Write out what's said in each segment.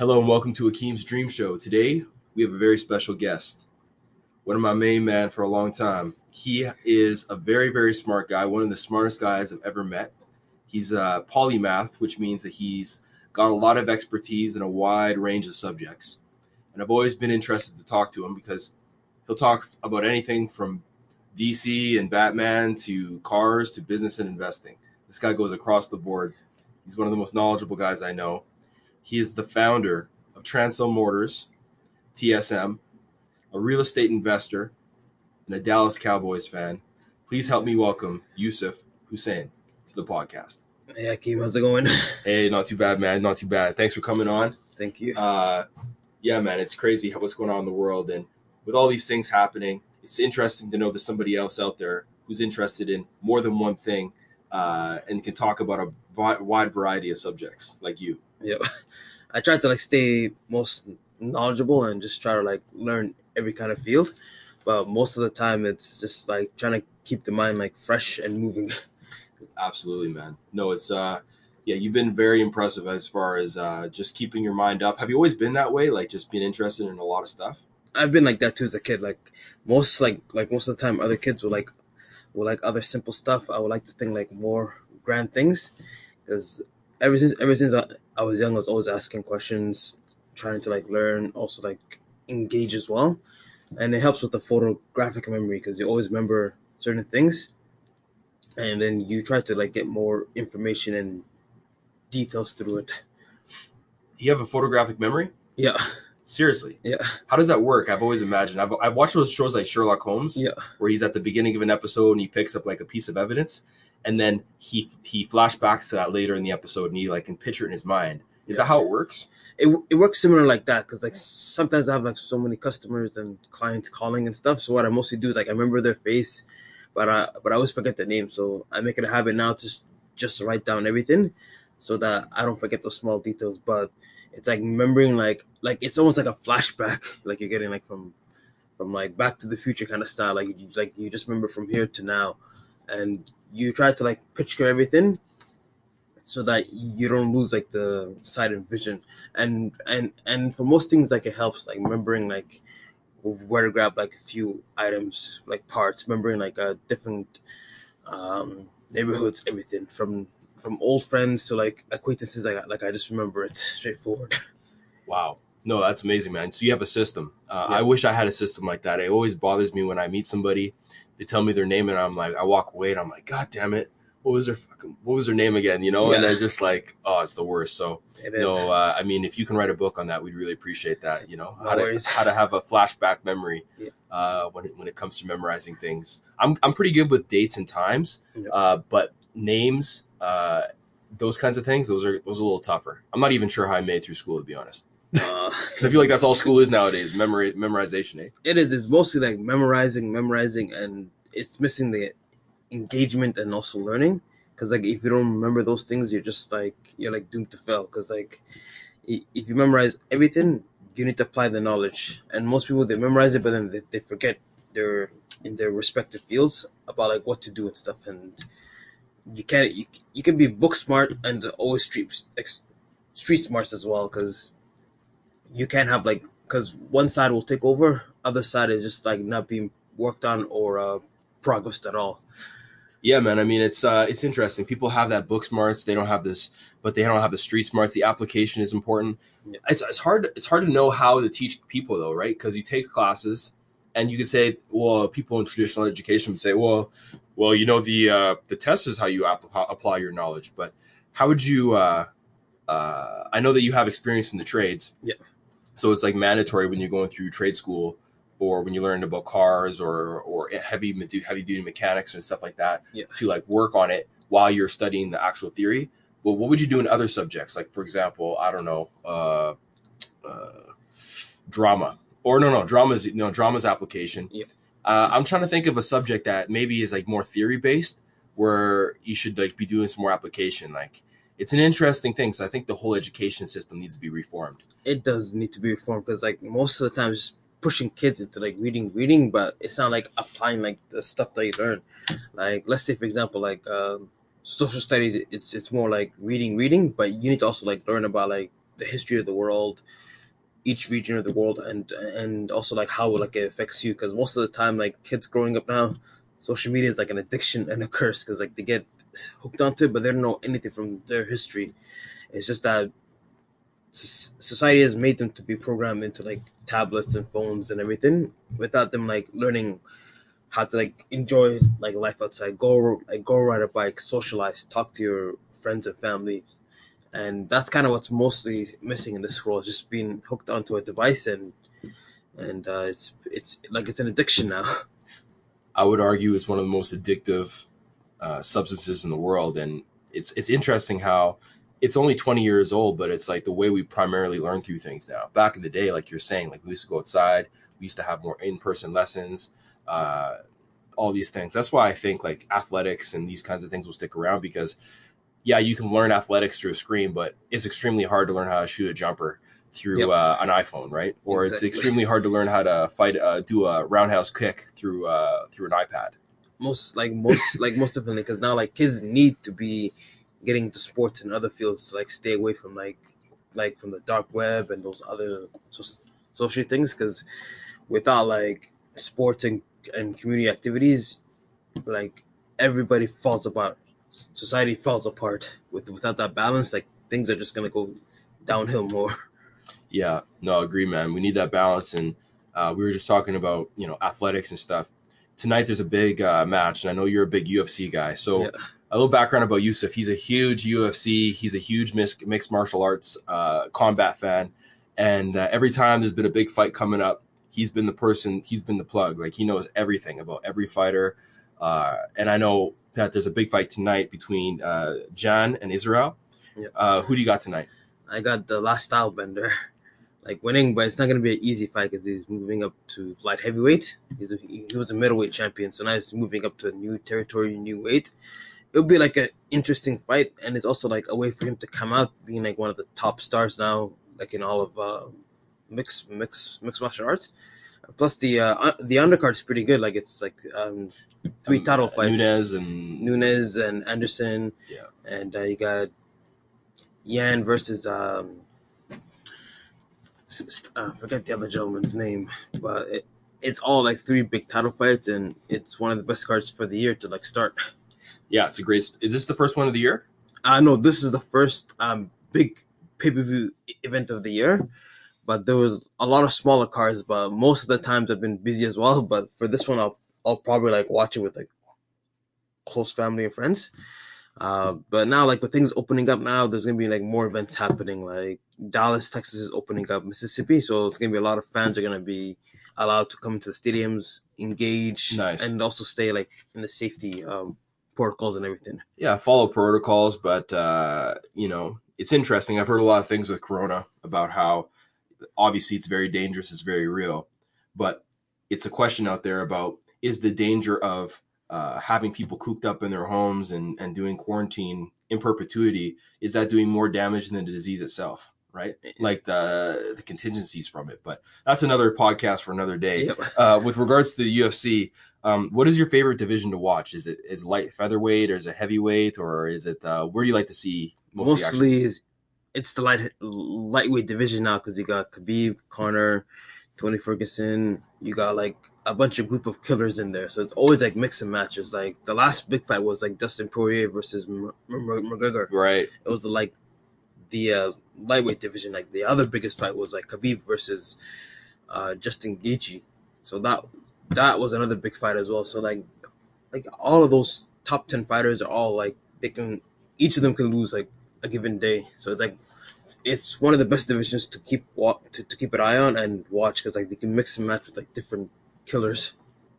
Hello and welcome to Akeem's Dream Show. Today we have a very special guest, one of my main man for a long time. He is a very, very smart guy, one of the smartest guys I've ever met. He's a polymath, which means that he's got a lot of expertise in a wide range of subjects. And I've always been interested to talk to him because he'll talk about anything from DC and Batman to cars to business and investing. This guy goes across the board. He's one of the most knowledgeable guys I know. He is the founder of Transsell Motors, TSM, a real estate investor, and a Dallas Cowboys fan. Please help me welcome Yusuf Hussein to the podcast. Hey, Akeem, how's it going? Hey, not too bad, man. Not too bad. Thanks for coming on. Thank you. Uh, yeah, man, it's crazy what's going on in the world, and with all these things happening, it's interesting to know there's somebody else out there who's interested in more than one thing uh, and can talk about a wide variety of subjects like you. Yeah, I try to like stay most knowledgeable and just try to like learn every kind of field, but most of the time it's just like trying to keep the mind like fresh and moving. Absolutely, man. No, it's uh, yeah, you've been very impressive as far as uh, just keeping your mind up. Have you always been that way, like just being interested in a lot of stuff? I've been like that too as a kid. Like most like like most of the time, other kids will like will like other simple stuff. I would like to think like more grand things because ever since ever since I, I was young, I was always asking questions, trying to like learn, also like engage as well, and it helps with the photographic memory because you always remember certain things, and then you try to like get more information and details through it. You have a photographic memory? Yeah, Seriously, yeah, how does that work? I've always imagined. I've I've watched those shows like Sherlock Holmes, yeah. where he's at the beginning of an episode and he picks up like a piece of evidence, and then he he flashbacks to that later in the episode and he like can picture it in his mind. Is that how it works? it, it works similar like that because like sometimes I have like so many customers and clients calling and stuff. So what I mostly do is like I remember their face, but I but I always forget the name. So I make it a habit now to just to write down everything, so that I don't forget those small details. But it's like remembering like like it's almost like a flashback, like you're getting like from from like Back to the Future kind of style. Like you like you just remember from here to now, and you try to like picture everything so that you don't lose like the sight and vision and and and for most things like it helps like remembering like where to grab like a few items like parts remembering like uh different um neighborhoods everything from from old friends to like acquaintances like, like i just remember it straightforward Wow. No, that's amazing, man. So you have a system. Uh, Yeah. I wish I had a system like that. It always bothers me when I meet somebody. They tell me their name, and I'm like, I walk away, and I'm like, God damn it, what was their fucking, what was their name again? You know, and I just like, oh, it's the worst. So it is no, uh, I mean, if you can write a book on that, we'd really appreciate that. You know, No how to how to have a flashback memory Yeah. uh, when it, when it comes to memorizing things. I'm I'm pretty good with dates and times, Yeah. uh, but names, uh, those kinds of things, those are those are a little tougher. I'm not even sure how I made it through school, to be honest. Uh, I feel like that's all school is nowadays, memory memorization. Eh? it is it's mostly like memorizing memorizing and it's missing the engagement and also learning because like if you don't remember those things you're just like you're like doomed to fail because like if you memorize everything you need to apply the knowledge and most people they memorize it but then they, they forget their in their respective fields about like what to do and stuff and you can't you, you can be book smart and always street ex- street smarts as well because you can't have like because one side will take over, other side is just like not being worked on or uh, progressed at all. Yeah, man. I mean, it's uh, it's interesting. People have that book smarts. They don't have this, but they don't have the street smarts. The application is important. It's it's hard. It's hard to know how to teach people though, right? Because you take classes, and you could say, well, people in traditional education would say, well, well, you know, the uh, the test is how you app- apply your knowledge. But how would you? Uh, uh, I know that you have experience in the trades. Yeah. So it's like mandatory when you're going through trade school or when you learn about cars or or heavy heavy duty mechanics and stuff like that Yeah. to like work on it while you're studying the actual theory. Well, what would you do in other subjects? Like for example, I don't know, uh, uh, drama or no, no, drama's no drama's application. Yeah. Uh, I'm trying to think of a subject that maybe is like more theory based, where you should like be doing some more application. Like it's an interesting thing. So I think the whole education system needs to be reformed. It does need to be reformed because like most of the time, it's just pushing kids into like reading, reading, but it's not like applying like the stuff that you learn. Like let's say for example, like um, social studies, it's it's more like reading, reading, but you need to also like learn about like the history of the world, each region of the world, and and also like how like it affects you. Because most of the time, like kids growing up now, social media is like an addiction and a curse. Because like they get hooked onto it, but they don't know anything from their history. It's just that society has made them to be programmed into like tablets and phones and everything without them like learning how to like enjoy like life outside. Go like go ride a bike socialize talk to your friends and family. And that's kind of what's mostly missing in this world just being hooked onto a device and and uh, it's it's like it's an addiction now. I would argue it's one of the most addictive uh, substances in the world and it's it's interesting how it's only 20 years old, but it's like the way we primarily learn through things now. Back in the day, like you're saying, like we used to go outside, we used to have more in-person lessons, uh, all these things. That's why I think like athletics and these kinds of things will stick around because, yeah, you can learn athletics through a screen, but it's extremely hard to learn how to shoot a jumper through yep. uh, an iPhone, right? Or exactly. it's extremely hard to learn how to fight, uh, do a roundhouse kick through uh, through an iPad. Most like most like most definitely because now like kids need to be getting into sports and other fields to like stay away from like like from the dark web and those other so- social things because without like sports and, and community activities like everybody falls apart. Society falls apart with without that balance like things are just gonna go downhill more. Yeah. No I agree man. We need that balance and uh, we were just talking about you know athletics and stuff tonight there's a big uh, match and i know you're a big ufc guy so yeah a little background about Yusuf. He's a huge UFC. He's a huge mixed, mixed martial arts uh, combat fan, and uh, every time there's been a big fight coming up, he's been the person. He's been the plug. Like he knows everything about every fighter. Uh, and I know that there's a big fight tonight between uh, Jan and Israel. Yeah. Uh, who do you got tonight? I got the last style bender. Like winning, but it's not going to be an easy fight because he's moving up to light heavyweight. He's a, he was a middleweight champion, so now he's moving up to a new territory, new weight it'll be like an interesting fight, and it's also like a way for him to come out being like one of the top stars now, like in all of uh, mixed mixed mixed martial arts. Plus the uh, the undercard is pretty good. Like it's like um, three um, title fights: Nunes and Nunes and Anderson. Yeah, and uh, you got Yan versus um, uh, forget the other gentleman's name, but it, it's all like three big title fights, and it's one of the best cards for the year to like start. Yeah, it's a great. Is this the first one of the year? Uh no, this is the first um big pay per view event of the year. But there was a lot of smaller cards, but most of the times I've been busy as well. But for this one, I'll I'll probably like watch it with like close family and friends. Uh, but now, like with things opening up now, there's gonna be like more events happening. Like Dallas, Texas is opening up, Mississippi, so it's gonna be a lot of fans are gonna be allowed to come to the stadiums, engage, nice. and also stay like in the safety um, protocols and everything. Yeah, follow protocols, but uh, you know, it's interesting. I've heard a lot of things with Corona about how obviously it's very dangerous, it's very real, but it's a question out there about is the danger of uh, having people cooped up in their homes and, and doing quarantine in perpetuity is that doing more damage than the disease itself right like the the contingencies from it but that's another podcast for another day yep. uh, with regards to the ufc um, what is your favorite division to watch? Is it is light featherweight or is it heavyweight or is it uh, where do you like to see mostly? Is, it's the light lightweight division now because you got Khabib, Conor, Tony Ferguson. You got like a bunch of group of killers in there, so it's always like mixing matches. Like the last big fight was like Dustin Poirier versus McGregor. Right. It was like the uh, lightweight division. Like the other biggest fight was like Khabib versus uh, Justin Gaethje. So that that was another big fight as well. So like, like all of those top ten fighters are all like they can each of them can lose like a given day. So it's like it's, it's one of the best divisions to keep to, to keep an eye on and watch because like they can mix and match with like different killers.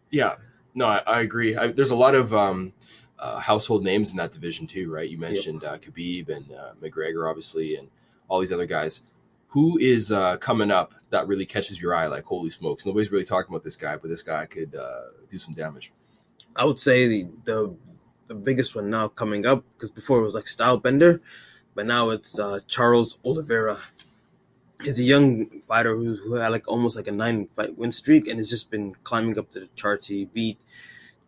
Yeah, no, I, I agree. I, there's a lot of um, uh, household names in that division too, right? You mentioned yep. uh, Khabib and uh, McGregor, obviously, and all these other guys who is uh, coming up that really catches your eye? Like, holy smokes, nobody's really talking about this guy, but this guy could uh, do some damage. I would say the the, the biggest one now coming up because before it was like Stylebender, but now it's uh, Charles Oliveira. He's a young fighter who, who had like almost like a nine fight win streak and has just been climbing up to the charts. He beat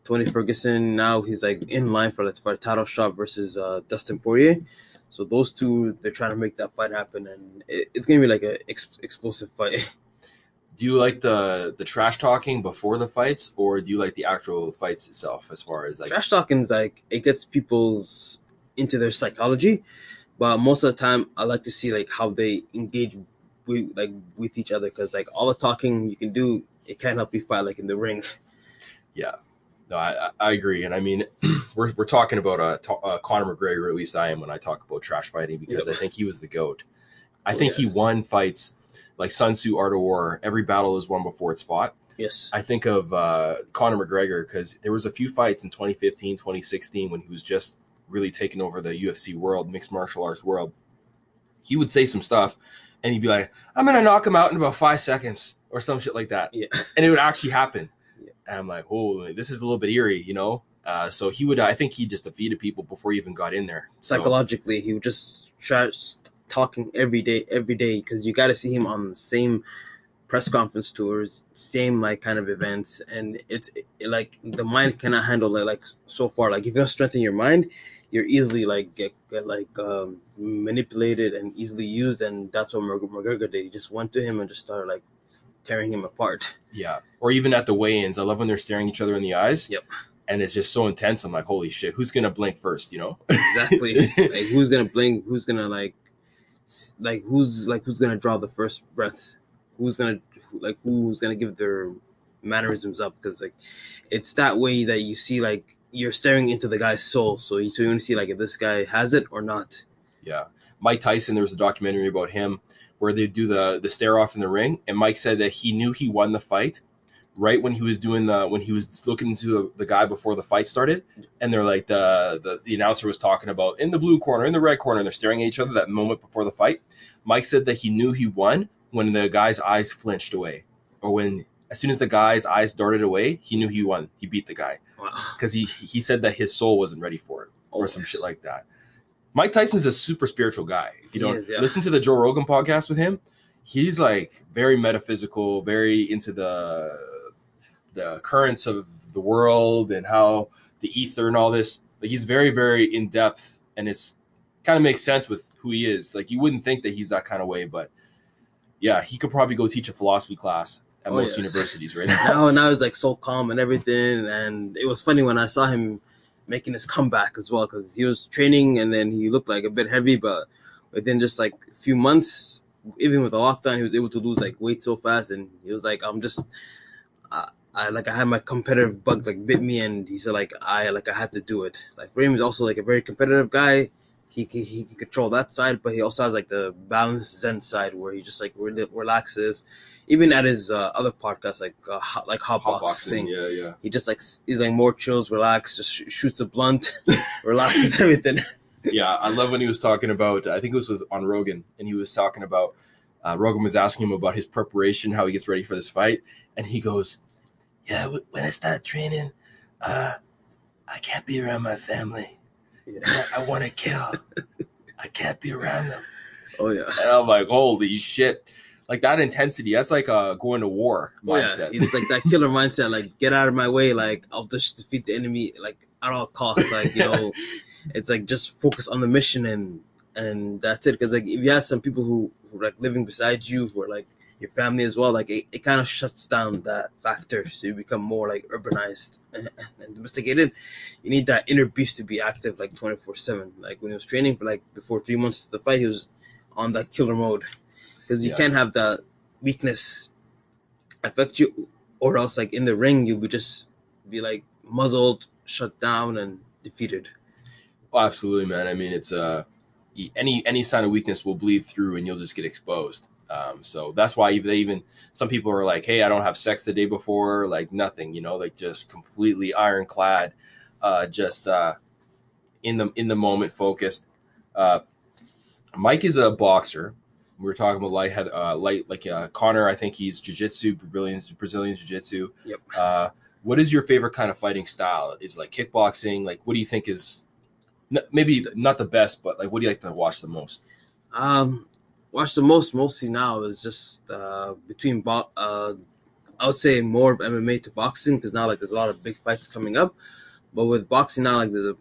Tony Ferguson. Now he's like in line for, for a title shot versus uh, Dustin Poirier. So those two, they're trying to make that fight happen, and it, it's gonna be like a ex- explosive fight. Do you like the the trash talking before the fights, or do you like the actual fights itself? As far as like Trash talking's like it gets people's into their psychology, but most of the time, I like to see like how they engage with like with each other because like all the talking you can do, it can't help you fight like in the ring. Yeah, no, I, I- agree, and I mean, we're, we're talking about uh, uh, Conor McGregor. At least I am when I talk about trash fighting because Yep. I think he was the goat. I Oh, think yeah. he won fights like Sun Tzu, Art of War. Every battle is won before it's fought. Yes. I think of uh, Conor McGregor because there was a few fights in 2015, 2016 when he was just really taking over the UFC world, mixed martial arts world. He would say some stuff, and he'd be like, "I'm gonna knock him out in about five seconds" or some shit like that, Yeah. and it would actually happen. Yeah. And I'm like, "Oh, this is a little bit eerie," you know. Uh, so he would, I think he just defeated people before he even got in there. So, Psychologically, he would just try talking every day, every day, because you got to see him on the same press conference tours, same like kind of events, and it's it, like the mind cannot handle it like so far. Like if you don't strengthen your mind, you're easily like get, get like um, manipulated and easily used, and that's what McG- McGregor did. He just went to him and just started like tearing him apart. yeah, or even at the weigh-ins, I love when they're staring each other in the eyes. Yep. And it's just so intense. I'm like, holy shit, who's gonna blink first? You know? Exactly. like who's gonna blink? Who's gonna like, like who's like who's gonna draw the first breath? Who's gonna like who's gonna give their mannerisms up? Because like, it's that way that you see like you're staring into the guy's soul. So you so you want to see like if this guy has it or not. Yeah. Mike Tyson, there was a documentary about him where they do the the stare off in the ring, and Mike said that he knew he won the fight right when he was doing the when he was looking into the, the guy before the fight started, and they're like the, the the announcer was talking about in the blue corner, in the red corner, and they're staring at each other that moment before the fight. Mike said that he knew he won when the guy's eyes flinched away, or when as soon as the guy's eyes darted away, he knew he won. He beat the guy Wow. because he he said that his soul wasn't ready for it or Oh, some shit like that. Mike Tyson's a super spiritual guy. If you don't is, yeah. listen to the Joe Rogan podcast with him, he's like very metaphysical, very into the the currents of the world and how the ether and all this. Like he's very very in depth, and it's kind of makes sense with who he is. Like you wouldn't think that he's that kind of way, but yeah, he could probably go teach a philosophy class at Oh, most yes. universities right now. and I was like so calm and everything and it was funny when i saw him making his comeback as well because he was training and then he looked like a bit heavy but within just like a few months even with the lockdown he was able to lose like weight so fast and he was like i'm just I, I like I had my competitive bug like bit me and he said like I like I had to do it. Like is also like a very competitive guy. He can, he can control that side, but he also has like the balanced Zen side where he just like really relaxes. Even at his uh, other podcast, like uh, hot, like hot, Hot boxing, boxing, yeah, yeah. he just like he's like more chills, relaxed, just sh- shoots a blunt, relaxes everything. yeah, I love when he was talking about. I think it was with on Rogan, and he was talking about. Uh, Rogan was asking him about his preparation, how he gets ready for this fight, and he goes, "Yeah, w- when I start training, uh, I can't be around my family. Yeah. I, I want to kill. I can't be around them." Oh yeah, And I'm like, "Holy shit!" Like that intensity. That's like uh, going to war oh yeah. mindset. He's like that killer mindset. Like get out of my way. Like I'll just defeat the enemy. Like at all costs. Like you know, it's like just focus on the mission and and that's it. Because like if you have some people who, who are like living beside you who are like your family as well, like it, it kind of shuts down that factor. So you become more like urbanized and, and domesticated. You need that inner beast to be active like twenty four seven. Like when he was training for like before three months of the fight, he was on that killer mode because you Yeah. can't have that weakness affect you, or else like in the ring you would just be like muzzled, shut down, and defeated. Oh, absolutely, man. I mean, it's uh, any any sign of weakness will bleed through, and you'll just get exposed. Um, so that's why they even some people are like, "Hey, I don't have sex the day before," like nothing, you know, like just completely ironclad, uh, just uh, in the in the moment, focused. Uh, Mike is a boxer. We were talking about light head, uh, light like uh, Connor. I think he's jiu-jitsu, Brazilian Brazilian jiu-jitsu. Yep. Uh, what is your favorite kind of fighting style? Is it like kickboxing? Like, what do you think is n- maybe not the best, but like, what do you like to watch the most? Um, watch the most mostly now is just uh between bo- uh I would say more of MMA to boxing because now like there's a lot of big fights coming up, but with boxing now like there's a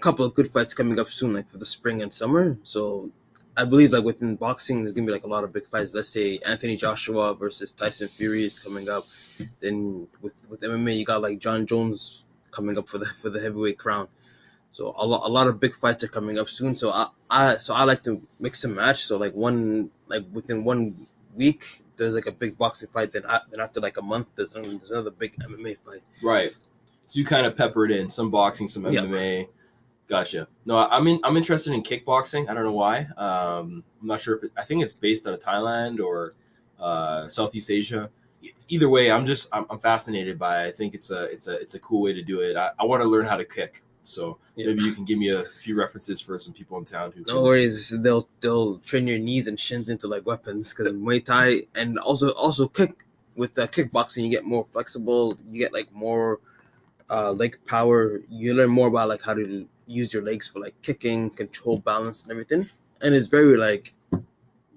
couple of good fights coming up soon, like for the spring and summer. So I believe like within boxing, there's gonna be like a lot of big fights. Let's say Anthony Joshua versus Tyson Fury is coming up. Then with with MMA, you got like Jon Jones coming up for the for the heavyweight crown. So a lot a lot of big fights are coming up soon. So I, I so I like to mix and match. So like one like within one week there's like a big boxing fight. Then I, then after like a month there's another, there's another big MMA fight. Right. So you kind of pepper it in some boxing, some. MMA. Gotcha. No, I- I'm in, I'm interested in kickboxing. I don't know why. Um, I'm not sure if it, I think it's based out of Thailand or uh, Southeast Asia. Either way, I'm just I'm, I'm fascinated by. It. I think it's a it's a it's a cool way to do it. I, I want to learn how to kick. So Yeah. maybe you can give me a few references for some people in town who. No can- worries. They'll they'll train your knees and shins into like weapons because Muay Thai and also also kick with uh, kickboxing you get more flexible. You get like more uh, leg power. You learn more about like how to use your legs for like kicking, control balance, and everything. And it's very like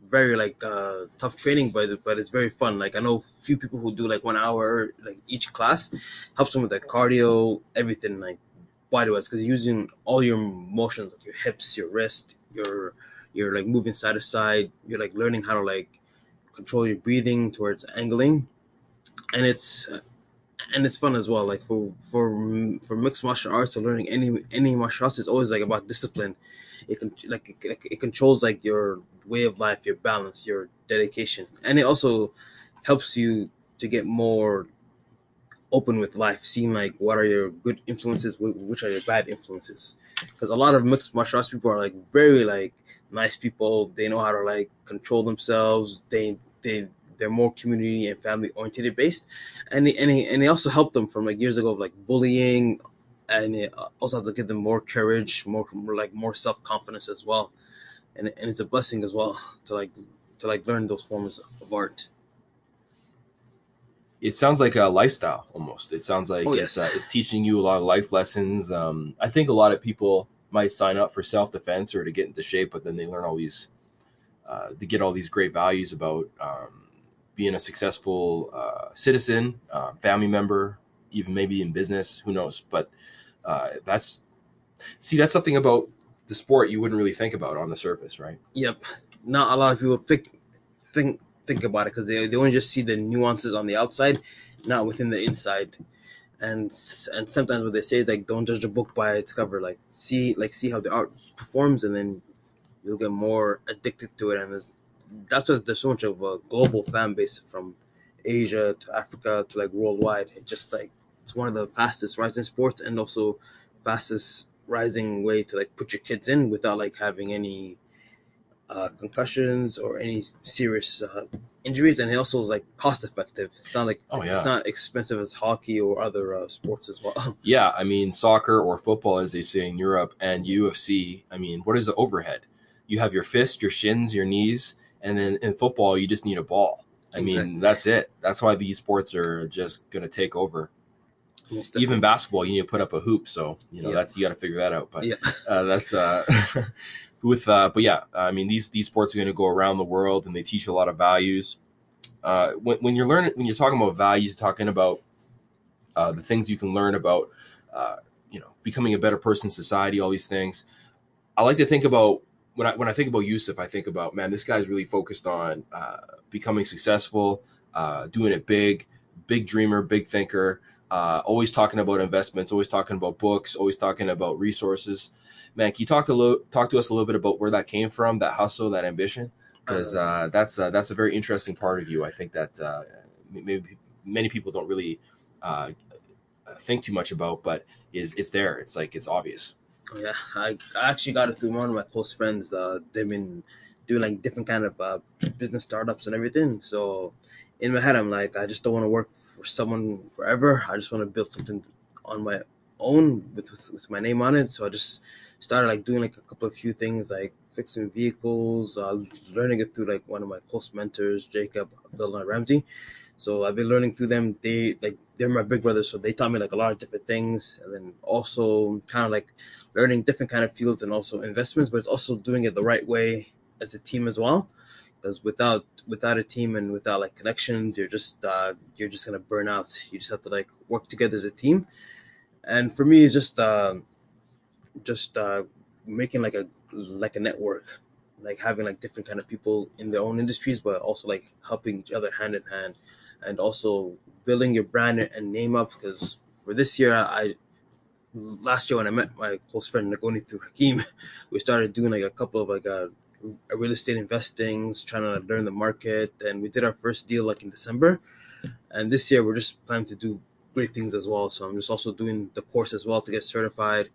very like uh, tough training, but but it's very fun. Like I know few people who do like one hour like each class helps them with like cardio, everything like body wise because using all your motions like your hips your wrist your you're like moving side to side you're like learning how to like control your breathing towards angling and it's and it's fun as well like for for for mixed martial arts or learning any any martial arts it's always like about discipline it can like it, it controls like your way of life your balance your dedication and it also helps you to get more open with life, seeing like what are your good influences, which are your bad influences. Because a lot of mixed martial arts people are like very like nice people. They know how to like control themselves. They they they're more community and family oriented based, and they, and they, and they also help them from like years ago of like bullying, and it also have to give them more courage, more, like more self confidence as well, and and it's a blessing as well to like to like learn those forms of art. it sounds like a lifestyle almost. It sounds like Oh, it's uh, it's teaching you a lot of life lessons. Um, I think a lot of people might sign up for self defense or to get into shape, but then they learn all these uh, to get all these great values about um, being a successful uh, citizen, uh, family member, even maybe in business. Who knows? But uh, that's see that's something about the sport you wouldn't really think about on the surface, right? Yep. Not a lot of people think think think about it because they, they only just see the nuances on the outside, not within the inside. And and sometimes what they say is like don't judge a book by its cover. Like see like see how the art performs, and then you'll get more addicted to it. And there's, that's why there's so much of a global fan base from Asia to Africa to like worldwide. It just like it's one of the fastest rising sports and also fastest rising way to like put your kids in without like having any uh, concussions or any serious uh, injuries, and it also is like cost effective. It's not like Oh, yeah. it's not expensive as hockey or other uh, sports as well. Yeah, I mean, soccer or football, as they say in Europe, and UFC. I mean, what is the overhead? You have your fist, your shins, your knees, and then in football, you just need a ball. I mean, Exactly. that's it. That's why these sports are just going to take over. Most Even basketball, you need to put up a hoop, so you know Yeah. that's you got to figure that out. But Yeah. uh, that's uh, with. Uh, but yeah, I mean, these these sports are going to go around the world, and they teach a lot of values. Uh, when, when you're learning, when you're talking about values, talking about uh, the things you can learn about, uh, you know, becoming a better person in society, all these things. I like to think about when I when I think about Yusuf, I think about man, this guy's really focused on uh, becoming successful, uh, doing it big, big dreamer, big thinker. Uh, always talking about investments, always talking about books, always talking about resources. Man, can you talk to lo- talk to us a little bit about where that came from, that hustle, that ambition? Because uh, that's uh, that's a very interesting part of you. I think that uh, maybe many people don't really uh, think too much about, but is it's there. It's like it's obvious. Oh, yeah, I, I actually got it through one of my close friends. Uh, they've been doing like different kind of uh, business startups and everything. So in my head, I'm like, I just don't want to work for someone forever. I just want to build something on my own with, with with my name on it. So I just started like doing like a couple of few things like fixing vehicles, uh, learning it through like one of my close mentors, Jacob Abdullah Ramsey. So I've been learning through them. They like they're my big brothers, so they taught me like a lot of different things, and then also kind of like learning different kind of fields and also investments, but it's also doing it the right way as a team as well. Because without without a team and without like connections, you're just uh, you're just gonna burn out. You just have to like work together as a team. And for me, it's just uh, just uh, making like a like a network, like having like different kind of people in their own industries, but also like helping each other hand in hand, and also building your brand and name up. Because for this year, I last year when I met my close friend Nagoni through Hakim, we started doing like a couple of like uh, real estate investings, trying to learn the market, and we did our first deal like in December. And this year we're just planning to do great things as well. So I'm just also doing the course as well to get certified,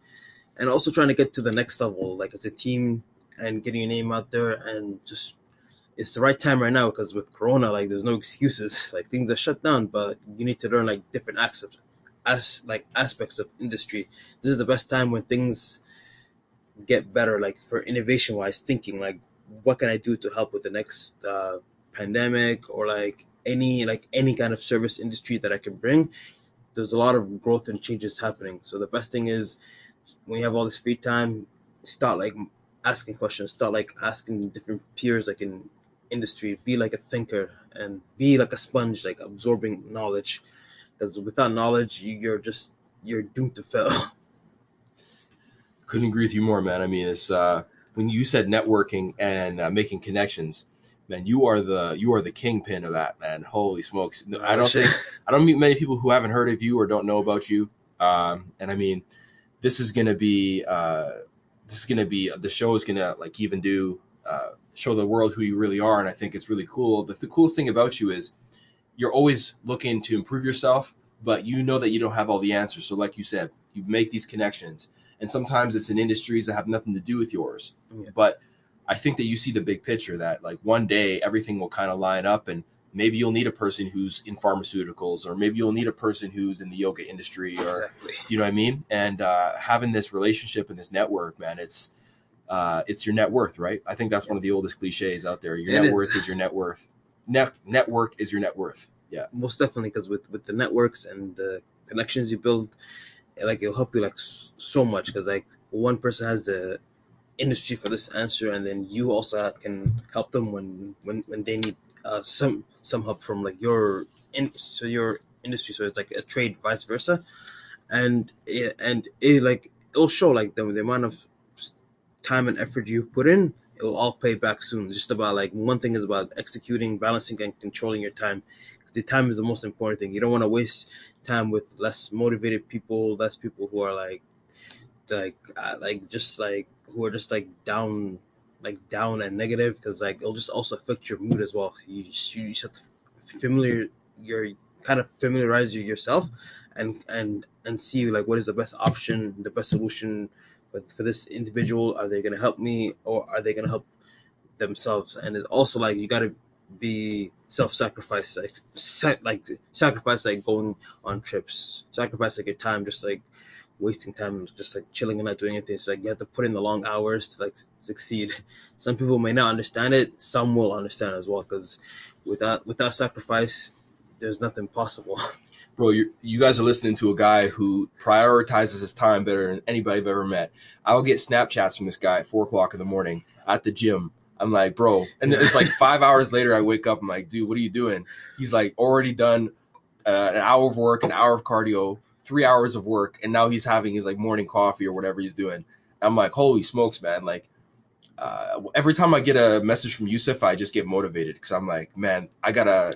and also trying to get to the next level, like as a team and getting your name out there and just it's the right time right now because with corona like there's no excuses. Like things are shut down but you need to learn like different aspects as like aspects of industry. This is the best time when things get better like for innovation wise thinking like what can i do to help with the next uh, pandemic or like any like any kind of service industry that i can bring? There's a lot of growth and changes happening. So the best thing is when you have all this free time start like asking questions start like asking different peers like in industry be like a thinker and be like a sponge like absorbing knowledge. Because without knowledge you're just you're doomed to fail. Couldn't agree with you more man. I mean it's uh when you said networking and uh, making connections man you are the you are the kingpin of that man. Holy smokes. No, i don't think i don't meet many people who haven't heard of you or don't know about you. Um and i mean this is gonna be uh this is gonna be the show is gonna like even do uh show the world who you really are and i think it's really cool the, the coolest thing about you is you're always looking to improve yourself but you know that you don't have all the answers so like you said you make these connections and sometimes it's in industries that have nothing to do with yours Yeah. but i think that you see the big picture that like one day everything will kind of line up and maybe you'll need a person who's in pharmaceuticals or maybe you'll need a person who's in the yoga industry or exactly do you know what I mean? And uh, having this relationship and this network, man, it's uh, it's your net worth, right? I think that's one of the oldest cliches out there. Your It net is. worth is your net worth. Net network is your net worth. Yeah, most definitely because with with the networks and the connections you build like it'll help you like so much because like one person has the industry for this answer and then you also can help them when when when they need uh some some help from like your in so your industry so it's like a trade vice versa and it, and it like it'll show like the, the amount of time and effort you put in it'll all pay back soon. It's just about like one thing is about executing balancing and controlling your time because the time is the most important thing. You don't want to waste time with less motivated people less people who are like like uh, like just like who are just like down like down and negative because like it'll just also affect your mood as well. You just, you just have to familiar you're kind of familiarize you yourself and and and see like what is the best option the best solution for, for this individual are they going to help me or are they going to help themselves? And it's also like you got to be self-sacrifice like sa- like sacrifice like going on trips. Sacrifice like your time just like wasting time just like chilling and not doing anything. It's like you have to put in the long hours to like succeed. Some people may not understand it. Some will understand as well because without without sacrifice there's nothing possible bro, you you guys are listening to a guy who prioritizes his time better than anybody I've ever met. I'll get Snapchats from this guy at four o'clock in the morning at the gym. I'm like, bro, and it's like five hours later. I wake up. I'm like, dude, what are you doing? He's like, already done uh, an hour of work, an hour of cardio, three hours of work, and now he's having his like morning coffee or whatever he's doing. I'm like, holy smokes, man! Like, uh, every time I get a message from Yusuf, I just get motivated because I'm like, man, I gotta.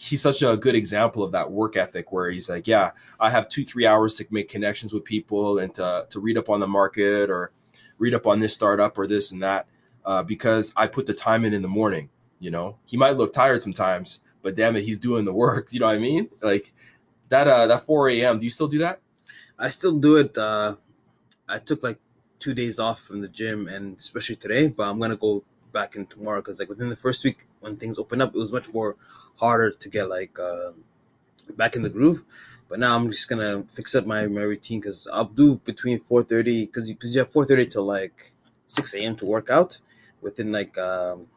He's such a good example of that work ethic where he's like, yeah, I have two, three hours to make connections with people and to to read up on the market or read up on this startup or this and that uh, because I put the time in in the morning. You know, he might look tired sometimes, but damn it, he's doing the work. You know what I mean? Like that. Uh, that 4 a.m. Do you still do that? I still do it. Uh, I took like two days off from the gym, and especially today. But I'm gonna go back in tomorrow because like within the first week when things open up, it was much more harder to get like uh, back in the groove. But now I'm just gonna fix up my, my routine because I'll do between 4:30 because because you have 4:30 to like 6 a.m. to work out within like um,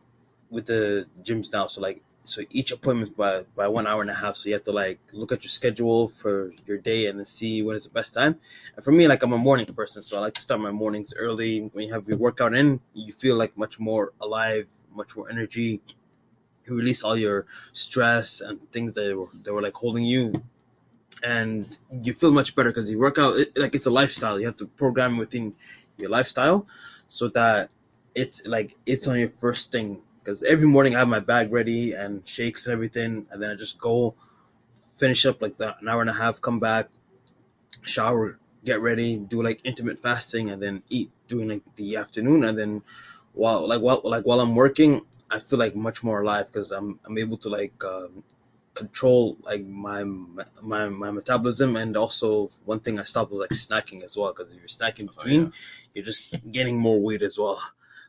with the gyms now. So like so each appointment by by one hour and a half. So you have to like look at your schedule for your day and then see when is the best time. And for me, like I'm a morning person, so I like to start my mornings early. When you have your workout in, you feel like much more alive, much more energy. You release all your stress and things that were that were like holding you, and you feel much better because you work out. It, like it's a lifestyle. You have to program within your lifestyle, so that it's like it's on your first thing. Because every morning I have my bag ready and shakes and everything, and then I just go finish up like that an hour and a half, come back, shower, get ready, do like intermittent fasting, and then eat during like the afternoon, and then while like while like while I'm working, I feel like much more alive because I'm I'm able to like um, control like my my my metabolism, and also one thing I stopped was like snacking as well because if you're snacking Oh, between, yeah. you're just getting more weight as well.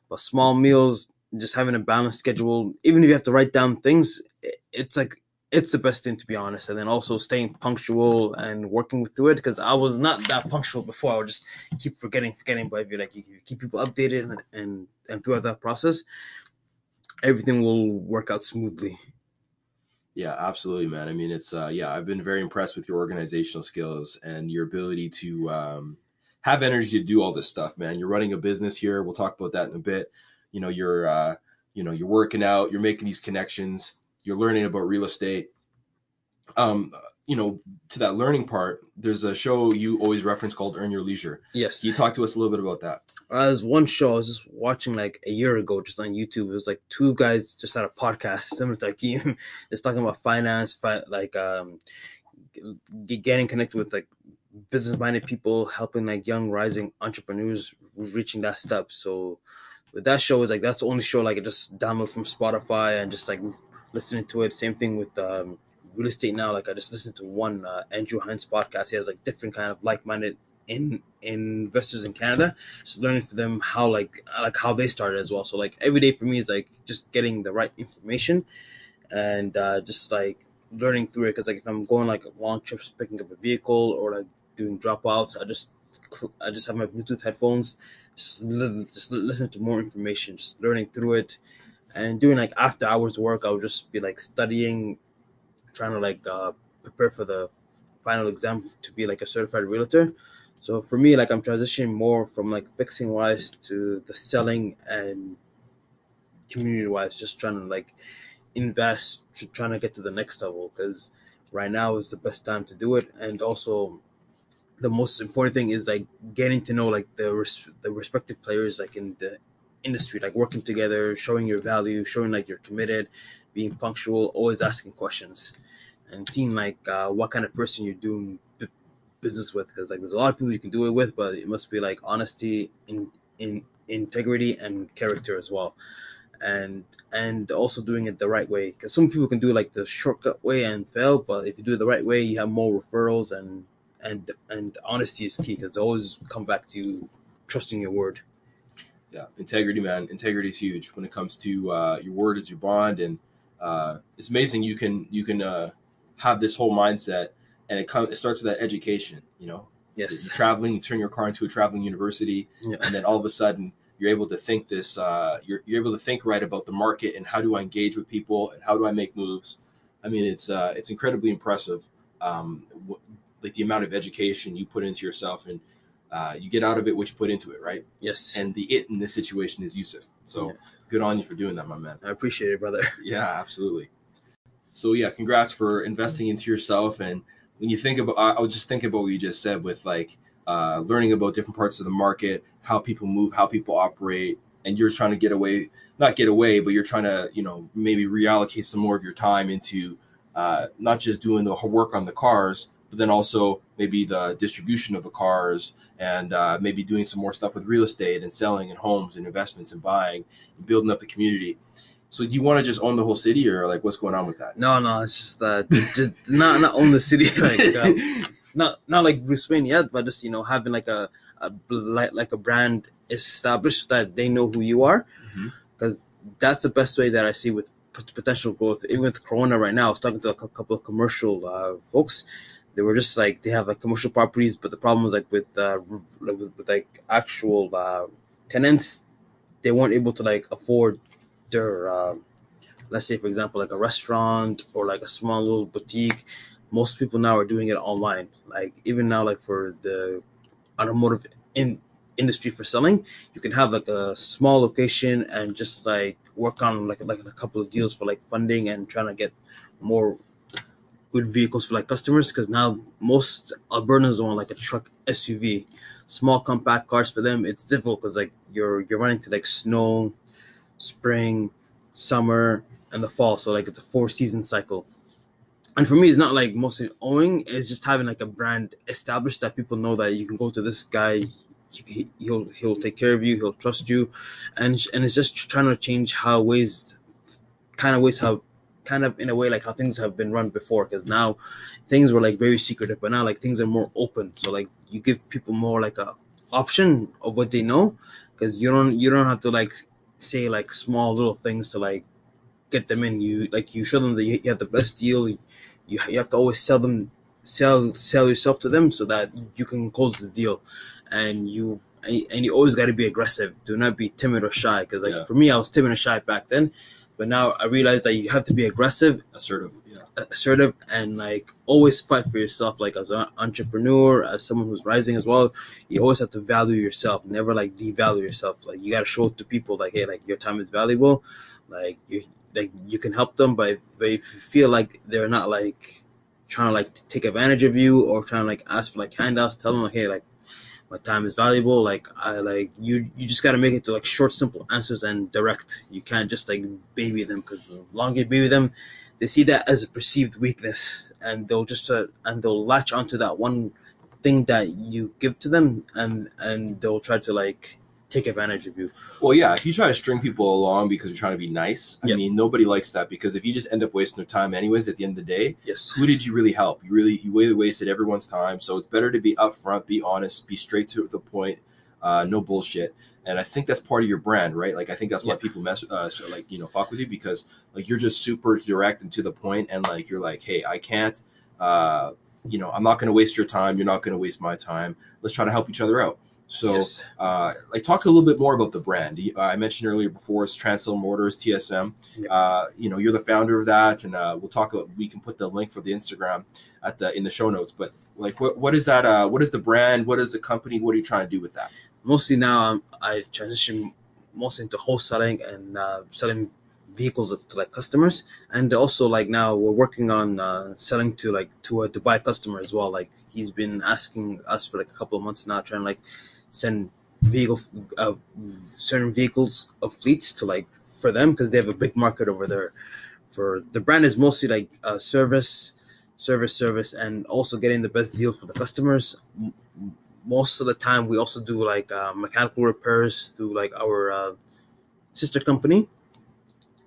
But small meals, just having a balanced schedule, even if you have to write down things, it, it's like it's the best thing to be honest. And then also staying punctual and working through it because I was not that punctual before. I would just keep forgetting, forgetting. But if you like, if you keep people updated and and, and throughout that process, everything will work out smoothly. Yeah, absolutely, man. I mean, it's uh, yeah, I've been very impressed with your organizational skills and your ability to um, have energy to do all this stuff, man. You're running a business here. We'll talk about that in a bit. You know, you're uh, you know, you're working out. You're making these connections. You're learning about real estate. Um, you know, to that learning part, there's a show you always reference called Earn Your Leisure. Yes. Can you talk to us a little bit about that? Uh, one show I was just watching like a year ago, just on YouTube. It was like two guys just had a podcast similar to Akeem, just talking about finance, fi- like um, getting connected with like business-minded people, helping like young rising entrepreneurs reaching that step. So with that show, is like that's the only show like I just download from Spotify and just like listening to it. Same thing with um, real estate now. Like I just listened to one uh, Andrew Hines podcast. He has like different kind of like-minded in investors in Canada, just learning for them how like like how they started as well. So like every day for me is like just getting the right information and uh, just like learning through it. Because like if I'm going like long trips, picking up a vehicle or like doing drop offs, I just I just have my Bluetooth headphones, just li- just listen to more information, just learning through it, and doing like after hours work. I would just be like studying, trying to like uh, prepare for the final exam to be like a certified realtor. So for me, like I'm transitioning more from like fixing wise to the selling and community wise, just trying to like invest, tr- trying to get to the next level because right now is the best time to do it. And also, the most important thing is like getting to know like the res- the respective players like in the industry, like working together, showing your value, showing like you're committed, being punctual, always asking questions, and seeing like uh, what kind of person you're doing business with. Because like there's a lot of people you can do it with, but it must be like honesty, in in integrity, and character as well and and also doing it the right way because some people can do like the shortcut way and fail but if you do it the right way you have more referrals and and and honesty is key because always come back to trusting your word Yeah, integrity, man. Integrity is huge when it comes to uh, your word is your bond, and uh, it's amazing you can you can uh, have this whole mindset, and it comes it starts with that education. You know, yes you're traveling, you turn your car into a traveling university, yeah. and then all of a sudden you're able to think this. Uh, you're you're able to think right about the market and how do I engage with people and how do I make moves. I mean, it's uh, it's incredibly impressive, um, w- like the amount of education you put into yourself and. Uh, you get out of it what you put into it, right? yes and the it in this situation is Yusuf. So Yeah. good on you for doing that, my man. i appreciate it brother Yeah, absolutely. So yeah, congrats for investing into yourself. And when you think about, I was just thinking about what you just said with like uh, learning about different parts of the market, how people move, how people operate, and you're trying to get away, not get away, but you're trying to, you know, maybe reallocate some more of your time into uh, not just doing the work on the cars, but then also maybe the distribution of the cars and uh, maybe doing some more stuff with real estate and selling and homes and investments and buying and building up the community. So do you want to just own the whole city or like what's going on with that? no no it's just uh just not not own the city like uh, not not like Bruce Wayne yet, but just you know having like a, a like like a brand established that they know who you are, because that's the best way that I see with pot- potential growth. Even with Corona right now, I was talking to a couple of commercial uh, folks. They were just like they have like commercial properties, but the problem was like with uh, like, with, with like actual uh, tenants, they weren't able to like afford Uh, let's say for example like a restaurant or like a small little boutique most people now are doing it online like even now like for the automotive in industry for selling you can have like a small location and just like work on like like a couple of deals for like funding and trying to get more good vehicles for like customers because now most Albertans want like a truck SUV, small compact cars for them. It's difficult because like you're you're running to like snow, spring, summer, and the fall. So like it's a four season cycle. And for me, it's not like mostly owning; it's just having like a brand established that people know that you can go to this guy, he, he'll he'll take care of you, he'll trust you, and and it's just trying to change how ways, kind of ways how, kind of in a way like how things have been run before. Because now, things were like very secretive, but now like things are more open. So like you give people more like a option of what they know, because you don't you don't have to like say like small little things to like get them in. You like you show them that you, you have the best deal. You, you have to always sell them sell sell yourself to them so that you can close the deal and you and you always got to be aggressive do not be timid or shy because like Yeah. for me i was timid and shy back then but now i realize that you have to be aggressive Assertive. Yeah. assertive and like always fight for yourself like as an entrepreneur as someone who's rising as well you always have to value yourself never like devalue yourself like you got to show it to people like hey like your time is valuable like you like you can help them but if, you feel like they're not like trying to like take advantage of you or trying to like ask for like handouts tell them like hey like my time is valuable like i like you you just got to make it to like short simple answers and direct. You can't just like baby them because the longer you baby them they see that as a perceived weakness and they'll just uh, and they'll latch onto that one thing that you give to them and and they'll try to like take advantage of you Well, yeah. If you try to string people along because you're trying to be nice, I Yep. mean, nobody likes that because if you just end up wasting their time, anyways, at the end of the day, yes who did you really help? You really you really wasted everyone's time. So it's better to be upfront, be honest, be straight to the point, uh, no bullshit. And I think that's part of your brand, right? Like I think that's why people mess, uh, so like you know, fuck with you because like you're just super direct and to the point, and like you're like, hey, I can't, uh, you know, I'm not going to waste your time. You're not going to waste my time. Let's try to help each other out. So yes. uh, like talk a little bit more about the brand. Uh, I mentioned earlier before it's Transsell Motors TSM. Yeah. Uh, you know, you're the founder of that, and uh, we'll talk. About, we can put the link for the Instagram at the in the show notes. But like, what what is that? Uh, what is the brand? What is the company? What are you trying to do with that? mostly now um, I transition mostly into wholesaling and uh, selling vehicles to like customers, and also like now we're working on uh, selling to like to a Dubai customer as well. Like he's been asking us for like a couple of months now, trying to like send vehicle uh, certain vehicles of fleets to like for them because they have a big market over there. For the brand is mostly like uh, service, service, service, and also getting the best deal for the customers most of the time we also do like uh, mechanical repairs through like our uh, sister company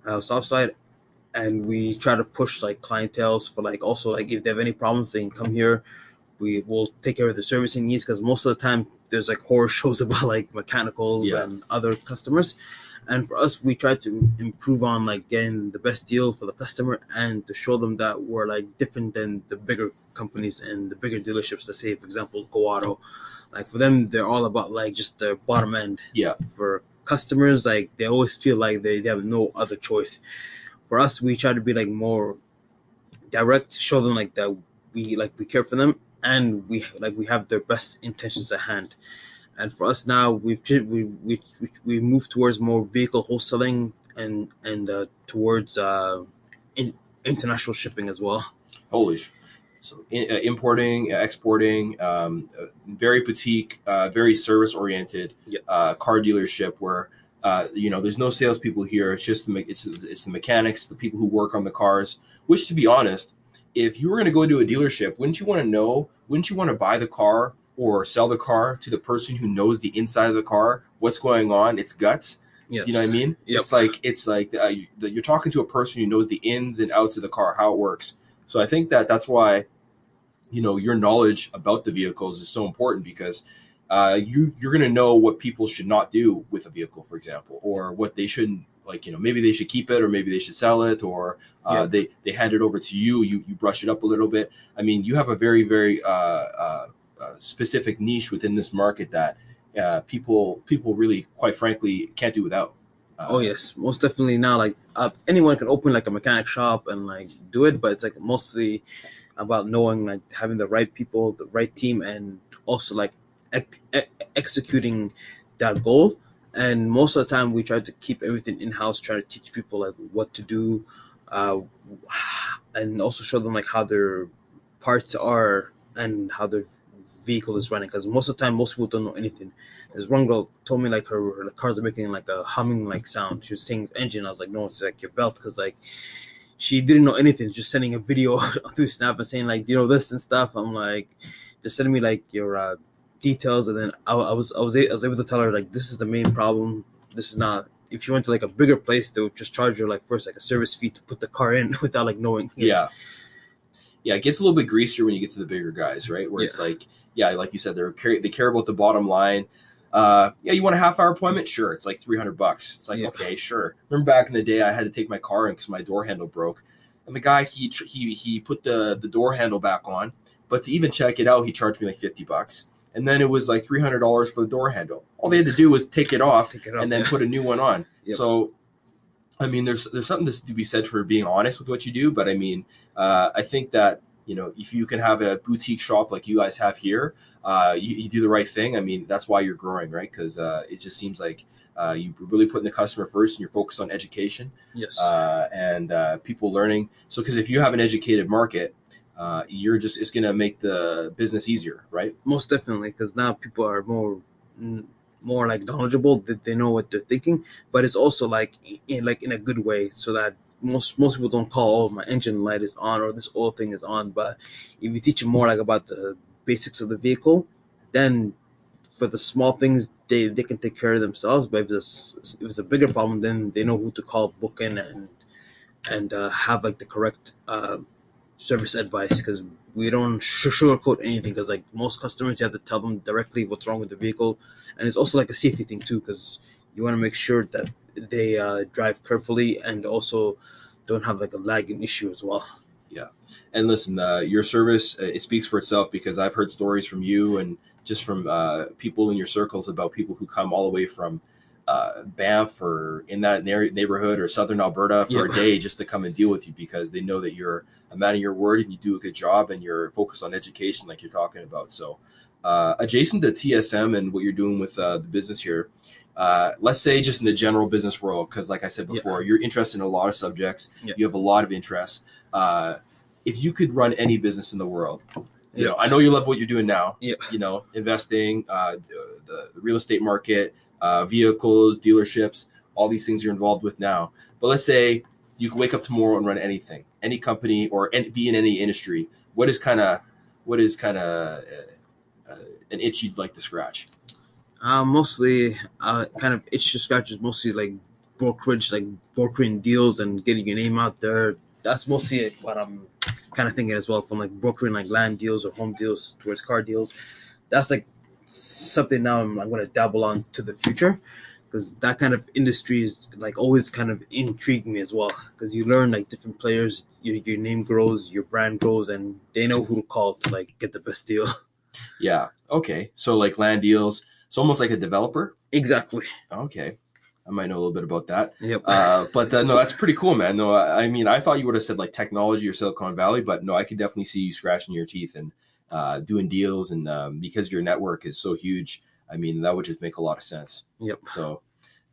uh, southside and we try to push like clientels for like also like if they have any problems they can come here we will take care of the servicing needs because most of the time there's like horror shows about like mechanicals Yeah. and other customers. And for us we try to improve on like getting the best deal for the customer and to show them that we're like different than the bigger companies and the bigger dealerships. Let's say for example Coado like for them they're all about like just the bottom end. Yeah. for customers like they always feel like they, they have no other choice. For us we try to be like more direct show them like that we like we care for them and we like we have their best intentions at hand and for us now we've we we we, we move towards more vehicle wholesaling and and uh, towards uh in, international shipping as well Holy sh- So i- uh, importing, uh, exporting, um, uh, very boutique, uh, very service oriented uh, car dealership where uh, you know there's no salespeople here. It's just the me- it's it's the mechanics, the people who work on the cars. Which, to be honest, if you were going to go to a dealership, wouldn't you want to know? Wouldn't you want to buy the car or sell the car to the person who knows the inside of the car, what's going on, its guts? yeah Do you know what I mean? Yep. It's like it's like uh, you, that you're talking to a person who knows the ins and outs of the car, how it works. So I think that that's why, you know, your knowledge about the vehicles is so important because uh, you you're gonna know what people should not do with a vehicle, for example, or what they shouldn't like. You know, maybe they should keep it, or maybe they should sell it, or uh, Yeah. they they hand it over to you. You you brush it up a little bit. I mean, you have a very very uh, uh, uh, specific niche within this market that uh, people people really, quite frankly, can't do without. Uh, Oh yes, most definitely. Now, like uh, anyone can open like a mechanic shop and like do it, but it's like mostly about knowing like having the right people, the right team, and also like ex- executing that goal. And most of the time, we try to keep everything in house, try to teach people like what to do, uh, and also show them like how their parts are and how their vehicle is running. Because most of the time, most people don't know anything. There's one girl told me like her, her cars are making like a humming like sound. She was saying engine. I was like, no, it's like your belt because like she didn't know anything. Just sending a video through Snap and saying like you know this and stuff. I'm like, just sending me like your uh, details, and then I, I was I was a, I was able to tell her like this is the main problem. This is not. If you went to like a bigger place, they would just charge you like first like a service fee to put the car in without like knowing. Yeah. Yeah, it gets a little bit greasier when you get to the bigger guys, right? Where it's like, yeah, like you said, they're care- they care about the bottom line. Uh, yeah, you want a half hour appointment? Sure, it's like three hundred bucks. It's like Yeah. okay, sure. Remember back in the day, I had to take my car in because my door handle broke, and the guy he he he put the the door handle back on, but to even check it out, he charged me like fifty bucks, and then it was like three hundred dollars for the door handle. All they had to do was take it off Take it off, and then yeah. put a new one on. Yep. So, I mean, there's there's something to be said for being honest with what you do, but I mean, uh, I think that you know if you can have a boutique shop like you guys have here, uh, you, you do the right thing. I mean, that's why you're growing, right? Because uh, it just seems like uh, you really putting the customer first, and you're focused on education yes. uh, and uh, people learning. So, because if you have an educated market, uh, you're just it's going to make the business easier, right? most definitely because now people are more mm, more like knowledgeable that they know what they're thinking but it's also like in like in a good way so that most most people don't call oh my engine light is on or this oil thing is on but if you teach them more like about the basics of the vehicle then for the small things they they can take care of themselves but if it's if it's a bigger problem then they know who to call book in and and uh, have like the correct uh, service advice because we don't sugarcoat anything because like most customers you have to tell them directly what's wrong with the vehicle and it's also like a safety thing too because you want to make sure that they uh, drive carefully and also don't have like a lagging issue as well Yeah. and listen, uh, your service uh, it speaks for itself because I've heard stories from you and just from uh, people in your circles about people who come all the way from uh, Banff or in that neigh- neighborhood or Southern Alberta for a day just to come and deal with you because they know that you're a man of your word and you do a good job and you're focused on education like you're talking about. So, uh, adjacent to TSM and what you're doing with uh, the business here. Uh, let's say just in the general business world, because like I said Yeah. before, you're interested in a lot of subjects. Yeah. You have a lot of interests. Uh, if you could run any business in the world, you know, I know you love what you're doing now. You know, investing, uh, the, the real estate market, uh, vehicles, dealerships, all these things you're involved with now. But let's say you could wake up tomorrow and run anything, any company, or any, be in any industry. What is kind of, what is kind of uh, uh, an itch you'd like to scratch? uh, mostly uh, kind of itch to scratch is mostly like brokerage like brokering deals and getting your name out there that's mostly what i'm kind of thinking as well from like brokering like land deals or home deals towards car deals that's like something now i'm, I'm going to dabble on to the future because that kind of industry is like always kind of intrigued me as well because you learn like different players your, your name grows your brand grows and they know who to call to like get the best deal Yeah. Okay. So like land deals. It's almost like a developer. exactly Okay. I might know a little bit about that. yep Uh, but uh, no, that's pretty cool, man. No, I, I mean, I thought you would have said like technology or Silicon Valley, but no, I could definitely see you scratching your teeth and uh, doing deals. And um, because your network is so huge, I mean, that would just make a lot of sense. yep So,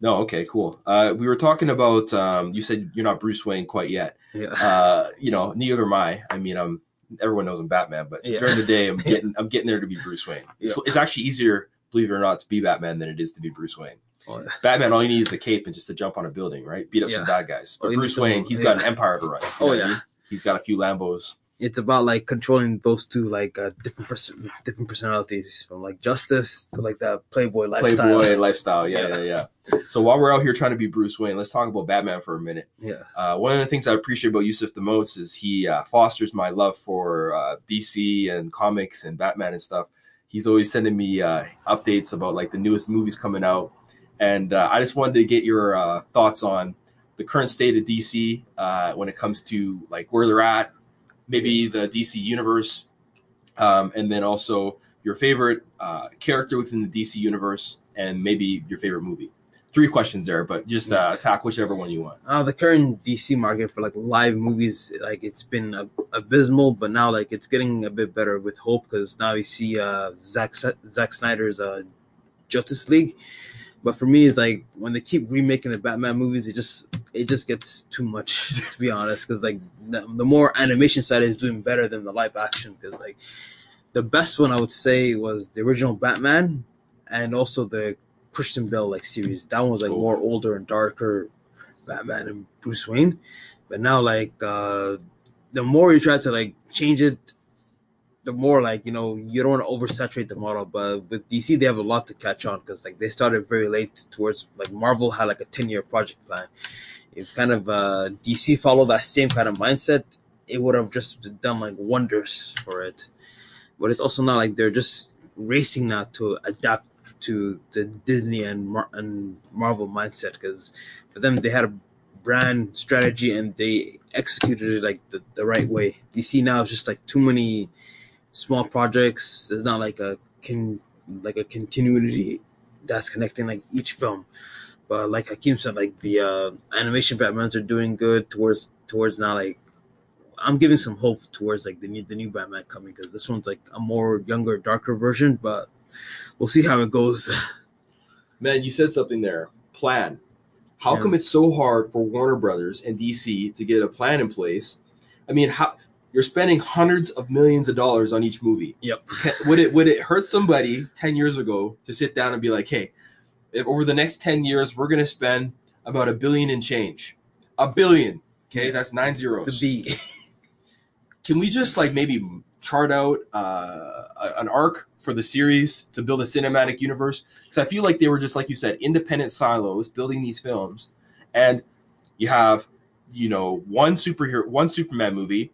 no, okay, cool. Uh, we were talking about, um, you said you're not Bruce Wayne quite yet. yeah Uh, you know, neither am I. I mean, I'm, everyone knows I'm Batman, but Yeah. during the day, I'm getting, I'm getting there to be Bruce Wayne. It's, it's actually easier, believe it or not, to be Batman than it is to be Bruce Wayne. Oh. Batman, all you need is a cape and just to jump on a building, right? Beat up some bad guys. But you Bruce Wayne, he's yeah. got an empire to run. you Oh, I yeah. mean? He's got a few Lambos. It's about like controlling those two like uh, different pers- different personalities from like justice to like that playboy lifestyle Playboy lifestyle. Yeah, yeah, yeah, So while we're out here trying to be Bruce Wayne, let's talk about Batman for a minute. yeah Uh, one of the things I appreciate about Yusuf the most is he uh, fosters my love for uh, DC and comics and Batman and stuff. He's always sending me uh, updates about like the newest movies coming out, and uh, I just wanted to get your uh, thoughts on the current state of DC uh, when it comes to like where they're at, maybe the DC universe, um, and then also your favorite uh, character within the DC universe, and maybe your favorite movie. Three questions there, but just uh, attack whichever one you want. uh, the current dc market for like live movies like it's been abysmal but now like it's getting a bit better with hope because now we see uh Zack, Zack snyder's uh justice league But for me, it's like when they keep remaking the Batman movies, it just it just gets too much to be honest. Because like the, the more animation side is doing better than the live action. Because like the best one I would say was the original Batman, and also the Christian Bale like series. That one was like Cool. more older and darker Batman and Bruce Wayne. But now like uh the more you try to like change it, the more like you know you don't want to oversaturate the model. But with DC, they have a lot to catch on because like they started very late towards like Marvel had like a ten year project plan. If kind of uh DC followed that same kind of mindset, it would have just done like wonders for it. But it's also not like they're just racing now to adapt to the Disney and Mar- and Marvel mindset because for them they had a brand strategy and they executed it like the, the right way. DC now is just like too many small projects. There's not like a can like a continuity that's connecting like each film. But like Hakeem said, like the uh, animation Batmans are doing good towards towards now like I'm giving some hope towards like the new the new Batman coming because this one's like a more younger, darker version. But we'll see how it goes. Man, you said something there. Plan. How Yeah. come it's so hard for Warner Brothers and DC to get a plan in place? I mean, how you're spending hundreds of millions of dollars on each movie. Yep. Would it would it hurt somebody 10 years ago to sit down and be like, "Hey, if over the next 10 years we're going to spend about a billion and change." A billion. Okay, that's 9 zeros. The B. Can we just like maybe chart out uh, an arc for the series to build a cinematic universe? Because I feel like they were just like you said, independent silos building these films, and you have you know one superhero, one Superman movie,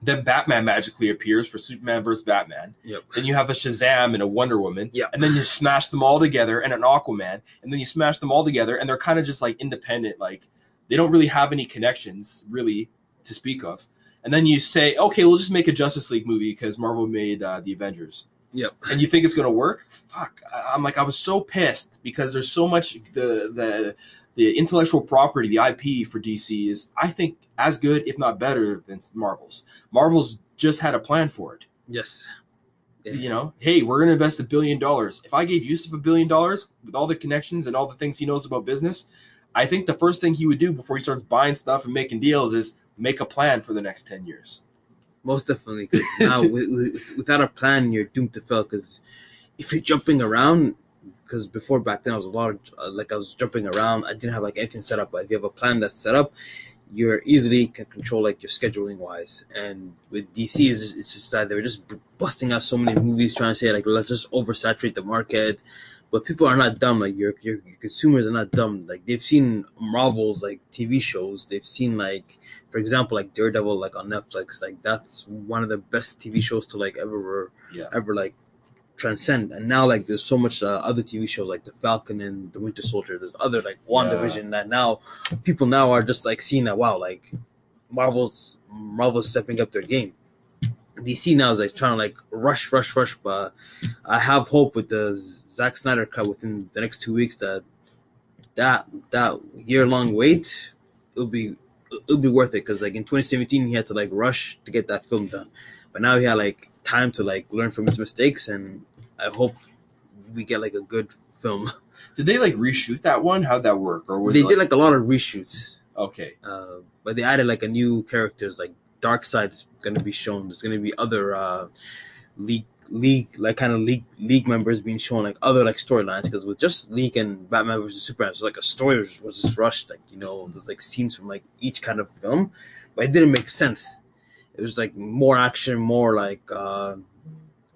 then Batman magically appears for Superman versus Batman. Yep. Then you have a Shazam and a Wonder Woman. Yep. And then you smash them all together and an Aquaman, and then you smash them all together, and they're kind of just like independent, like they don't really have any connections really to speak of. And then you say, okay, we'll just make a Justice League movie because Marvel made uh, the Avengers. Yep. And you think it's gonna work? Fuck! I'm like, I was so pissed because there's so much the the the intellectual property, the IP for DC is, I think, as good, if not better, than Marvel's. Marvel's just had a plan for it. Yes. Yeah. You know, hey, we're gonna invest a billion dollars. If I gave Yusuf a billion dollars with all the connections and all the things he knows about business, I think the first thing he would do before he starts buying stuff and making deals is make a plan for the next ten years. Most definitely, because now with, with, without a plan, you're doomed to fail. Because if you're jumping around, because before back then I was a lot of uh, like I was jumping around. I didn't have like anything set up. But if you have a plan that's set up, you're easily can control like your scheduling wise. And with DC, it's, it's just that they're just busting out so many movies, trying to say like let's just oversaturate the market. But people are not dumb. Like your, your your consumers are not dumb. Like they've seen Marvel's like TV shows. They've seen like for example, like Daredevil, like on Netflix, like that's one of the best TV shows to like ever, Yeah. ever like transcend. And now, like, there's so much uh, other TV shows, like The Falcon and The Winter Soldier. There's other like WandaVision that now people now are just like seeing that wow, like Marvel's Marvel's stepping up their game. DC now is like trying to like rush, rush, rush, but I have hope with the Zack Snyder cut within the next two weeks that that that year long wait it'll be it'll be worth it because like in 2017 he had to like rush to get that film done, but now he had like time to like learn from his mistakes and I hope we get like a good film. Did they like reshoot that one? How'd that work? Or was they did like a lot of reshoots, okay, uh, but they added like a new characters like Darkseid's gonna be shown. There's gonna be other uh, league league like kind of league league members being shown like other like storylines because with Justice League and Batman versus Superman, it's like a story was, was just rushed. Like you know, there's like scenes from like each kind of film, but it didn't make sense. It was like more action, more like uh,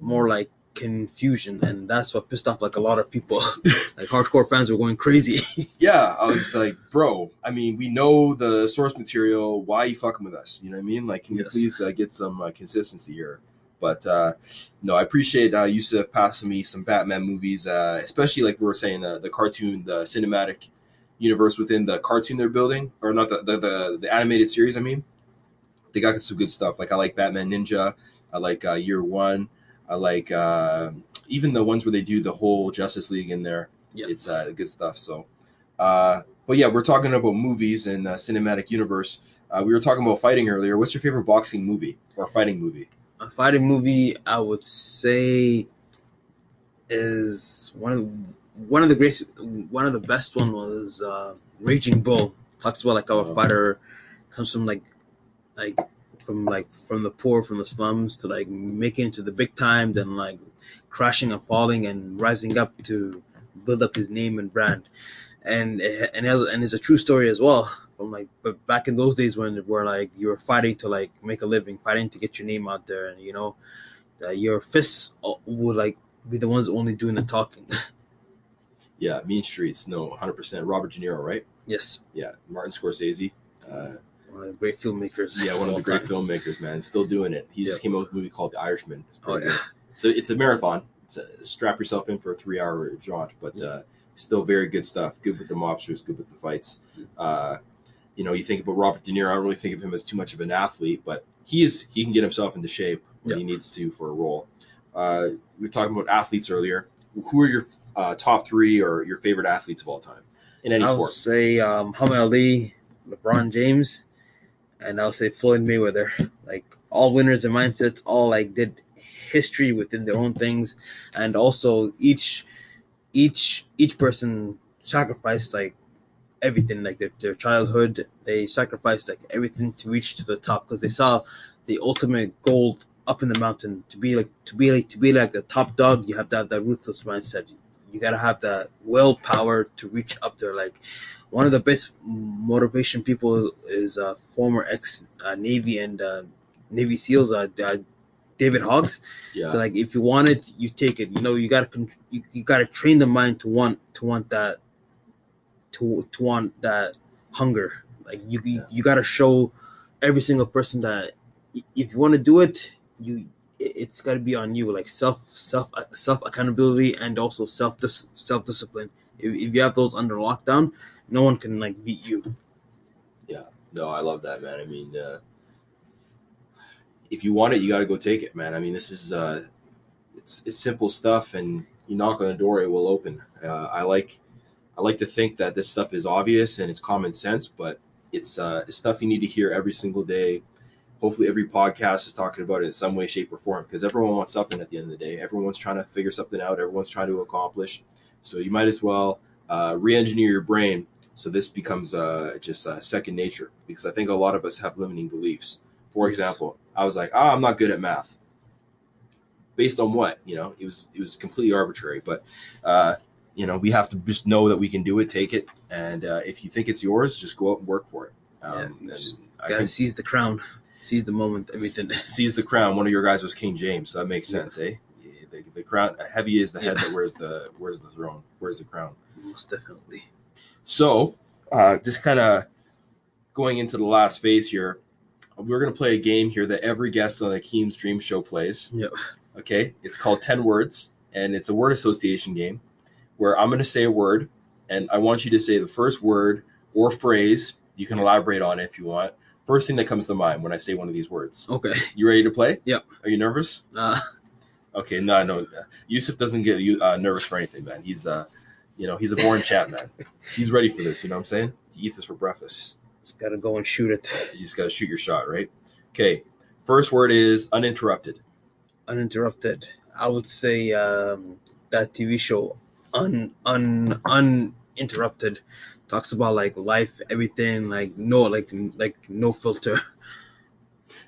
more like confusion, and that's what pissed off like a lot of people. like hardcore fans were going crazy. yeah. I was like, bro. I mean, we know the source material. Why you fucking with us? You know what I mean? Like, can you please uh, get some uh, consistency here? But uh, no, I appreciate uh, Yusuf passing me some Batman movies, uh, especially like we were saying, uh, the cartoon, the cinematic universe within the cartoon they're building, or not the the, the, the animated series. I mean, they got some good stuff. Like I like Batman Ninja. I like uh, Year One. I like uh, even the ones where they do the whole Justice League in there. Yeah. It's uh, good stuff. So, uh, but yeah, we're talking about movies and uh, cinematic universe. Uh, we were talking about fighting earlier. What's your favorite boxing movie or fighting movie? a fighting movie I would say is one of the, one of the great, one of the best one was uh, Raging Bull. Talks about like how a fighter comes from like, like from like from the poor, from the slums to like making it to the big time, then like crashing and falling and rising up to build up his name and brand. And and has, and it's a true story as well. From like, but back in those days when where like you were fighting to like make a living, fighting to get your name out there, and you know, uh, your fists uh, would like be the ones only doing the talking. Yeah, Mean Streets. No, 100%. Robert De Niro, right? yes, Yeah, Martin Scorsese. Uh, one of the great filmmakers. yeah, one of the great time. filmmakers, man. Still doing it. He just came out with a movie called The Irishman. It's Oh yeah, good. So it's a marathon. It's a, strap yourself in for a three hour jaunt, but uh, still very good stuff. Good with the mobsters, good with the fights. Uh, you know, you think about Robert De Niro. I don't really think of him as too much of an athlete, but he is. He can get himself into shape when he needs to for a role. Uh, we were talking about athletes earlier. Who are your uh, top three or your favorite athletes of all time in any I would sport? say um, Muhammad Ali, LeBron James, and I'll say Floyd Mayweather. Like all winners and mindsets, all like did history within their own things, and also each each each person sacrificed like everything, like their, their childhood. They sacrificed like everything to reach to the top because they saw the ultimate gold up in the mountain. To be like to be like to be like the top dog, you have to have that ruthless mindset you gotta have that willpower to reach up there. Like one of the best motivation people is, is uh, former ex uh, Navy and uh, Navy SEALs, uh, uh, David Goggins. Yeah, So like if you want it, you take it. You know, you gotta you, you gotta train the mind to want to want that to to want that hunger. Like you you, Yeah. you gotta show every single person that if you want to do it, you it- it's got to be on you. Like self self self accountability and also self self discipline. If, if you have those under lockdown, no one can like beat you. Yeah, no, I love that, man. I mean, uh, if you want it, you got to go take it, man. I mean, this is uh, it's it's simple stuff, and you knock on the door, it will open. Uh, I like I like to think that this stuff is obvious and it's common sense, but it's uh, it's stuff you need to hear every single day. Hopefully, every podcast is talking about it in some way, shape, or form because everyone wants something at the end of the day. Everyone's trying to figure something out. Everyone's trying to accomplish. So you might as well uh, re-engineer your brain so this becomes uh, just uh, second nature because I think a lot of us have limiting beliefs. For example, I was like, "Ah, I'm not good at math." Based on what? You know, it was it was completely arbitrary. But uh, you know, we have to just know that we can do it, take it, and uh, if you think it's yours, just go out and work for it. Um, Yeah, Gotta think seize the crown, seize the moment, everything. seize the crown. One of your guys was King James, so that makes Yeah. sense, eh? The, the crown heavy is the head that wears the wears the throne, wears the crown. Most definitely. So, uh, just kind of going into the last phase here, we're going to play a game here that every guest on the Keem's Dream Show plays. Yep. Okay. It's called 10 Words, and it's a word association game where I'm going to say a word, and I want you to say the first word or phrase. You can elaborate on it if you want. First thing that comes to mind when I say one of these words. Okay. You ready to play? Yep. Are you nervous? Uh, Okay, no, no. Yusuf doesn't get uh, nervous for anything, man. He's, uh, you know, he's a born champ, man. He's ready for this. You know what I'm saying? He eats this for breakfast. just gotta go and shoot it. You just got to shoot your shot, right? Okay. First word is uninterrupted. Uninterrupted. I would say um, that TV show, un un uninterrupted, talks about like life, everything, like no like like no filter.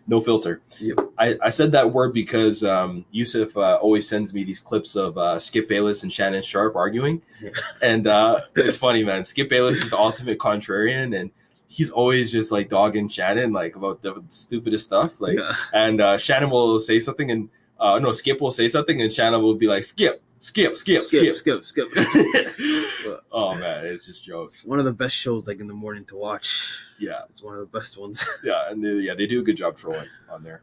No filter. Yep. I, I said that word because um, Yusuf uh, always sends me these clips of uh, Skip Bayless and Shannon Sharpe arguing. Yeah. And uh, it's funny, man. Skip Bayless is the ultimate contrarian, and he's always just like dogging Shannon like about the stupidest stuff. Like, yeah. and uh, Shannon will say something, and uh, no, Skip will say something, and Shannon will be like, "Skip, skip, skip, skip." skip, skip. oh man, it's just It's jokes. one of the best shows like in the morning to watch. Yeah, It's one of the best ones. yeah, and they, yeah, they do a good job trolling on there.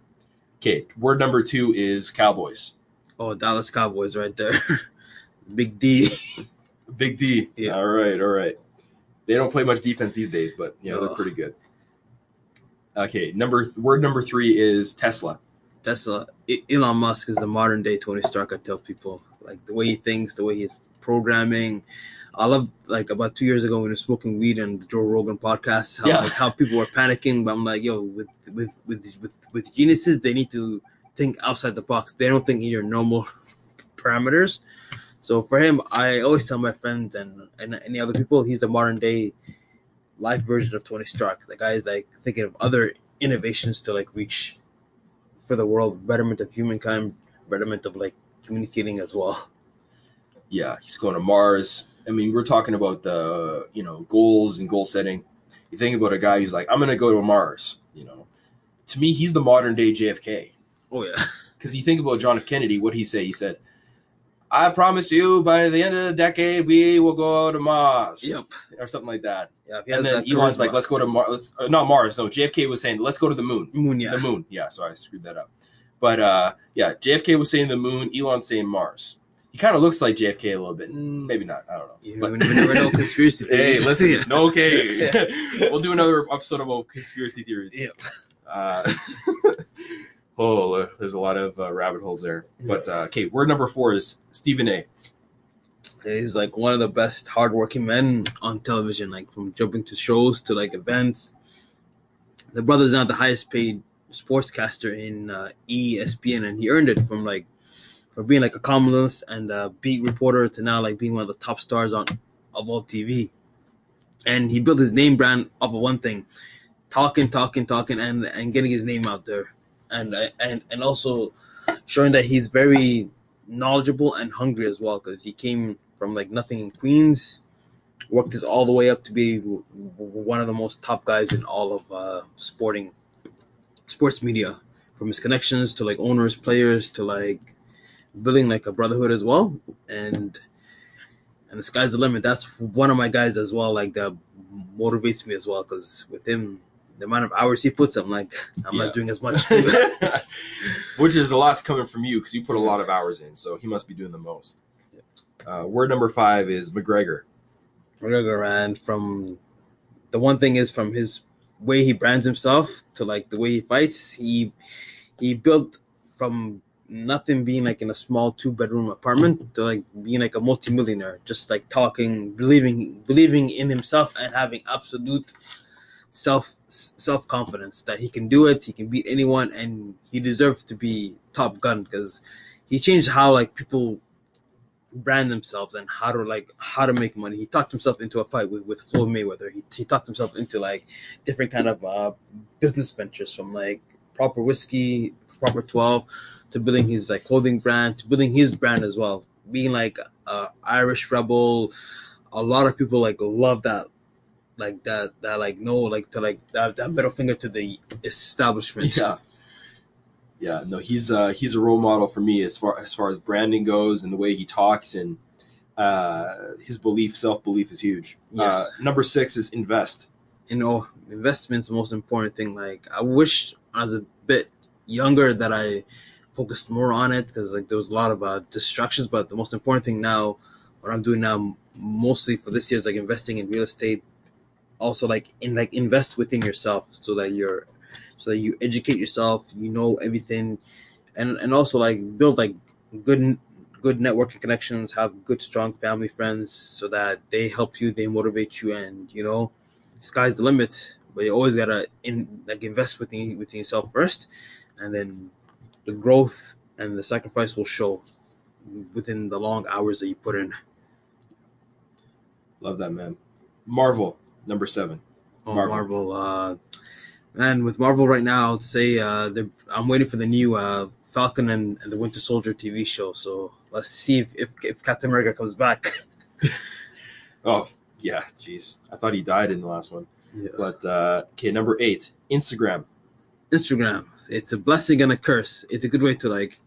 Okay, word number two is Cowboys. Oh, Dallas Cowboys right there. Big D. Big D. Yeah. All right, all right. They don't play much defense these days, but you know they're pretty good. Okay, number word number three is Tesla. Tesla. Elon Musk is the modern day Tony Stark. I tell people like the way he thinks, the way he's programming. I love like about two years ago when we were smoking weed and the Joe Rogan podcast. How, Yeah. like, how people were panicking, but I'm like, yo, with with with with with geniuses, they need to think outside the box. They don't think in your normal parameters. So for him, I always tell my friends and, and any other people, he's the modern day life version of Tony Stark. The guy is like thinking of other innovations to like reach for the world, betterment of humankind, betterment of like communicating as well. Yeah, he's going to Mars. I mean, we're talking about the you know goals and goal setting. You think about a guy who's like, I'm going to go to Mars. You know, to me, he's the modern day JFK. Oh yeah, Because you think about John F. Kennedy, what he say? He said, "I promise you, by the end of the decade, we will go to Mars." yep, or something like that. yeah. And then Elon's like, "Let's go to Mars." Uh, not Mars. No, JFK was saying, "Let's go to the moon." moon, yeah, The moon. Yeah, sorry, I screwed that up. But uh, yeah, JFK was saying the moon. Elon saying Mars. He kind of looks like JFK a little bit. Mm, maybe not. I don't know. You But- never, never know conspiracy hey, theories. listen. Yeah. No, okay. we'll do another episode about conspiracy theories. Yeah. Uh, oh, there's a lot of uh, rabbit holes there. But uh, okay, word number four is Stephen A. He's like one of the best hardworking men on television, like from jumping to shows to like events. The brother's not the highest paid sportscaster in uh, ESPN, and he earned it from like for being like a columnist and a beat reporter to now like being one of the top stars on of all TV. And he built his name brand off of one thing: talking, talking, talking, and and getting his name out there, and and and also showing that he's very knowledgeable and hungry as well because he came from like nothing in Queens, worked his all the way up to be one of the most top guys in all of uh, sporting sports media, from his connections to like owners, players to like building like a brotherhood as well, and and the sky's the limit. That's one of my guys as well. Like that motivates me as well because with him. The amount of hours he puts, I'm like, I'm Yeah. not doing as much. Which is a lot's coming from you because you put a lot of hours in, so he must be doing the most. Uh, word number five is McGregor. McGregor and from the one thing is from his way he brands himself to like the way he fights he he built from nothing being like in a small two bedroom apartment to like being like a multimillionaire just like talking believing believing in himself and having absolute self self confidence that he can do it he can beat anyone and he deserves to be top gun because he changed how like people brand themselves and how to like how to make money. He talked himself into a fight with, with Floyd Mayweather. He, he talked himself into like different kind of uh, business ventures from like proper whiskey, proper twelve, to building his like clothing brand, to building his brand as well. Being like uh, Irish rebel, a lot of people like love that, like that that like no like to like that, that middle finger to the establishment. Yeah. Yeah, no, he's uh, he's a role model for me as far as far as branding goes and the way he talks and uh, his belief, self belief is huge. Yes. Uh, number six is invest. you know, investment's the most important thing. Like I wish I was a bit younger that I focused more on it because like there was a lot of uh, distractions. But the most important thing now, what I'm doing now, mostly for this year, is like investing in real estate. Also, like in like invest within yourself so that you're, so that you educate yourself. You know everything, and and also like build like good good networking connections. Have good strong family friends so that they help you, they motivate you, and you know sky's the limit but you always gotta in like invest within within yourself first and then the growth and the sacrifice will show within the long hours that you put in Love that man. Marvel number seven. oh, Marvel. marvel, uh man with marvel right now i'd say uh i'm waiting for the new uh falcon and, and the winter soldier tv show so let's see if, if, if captain america comes back Oh yeah, jeez, I thought he died in the last one. yeah. But uh, okay, number eight, Instagram. Instagram. It's a blessing and a curse. It's a good way to like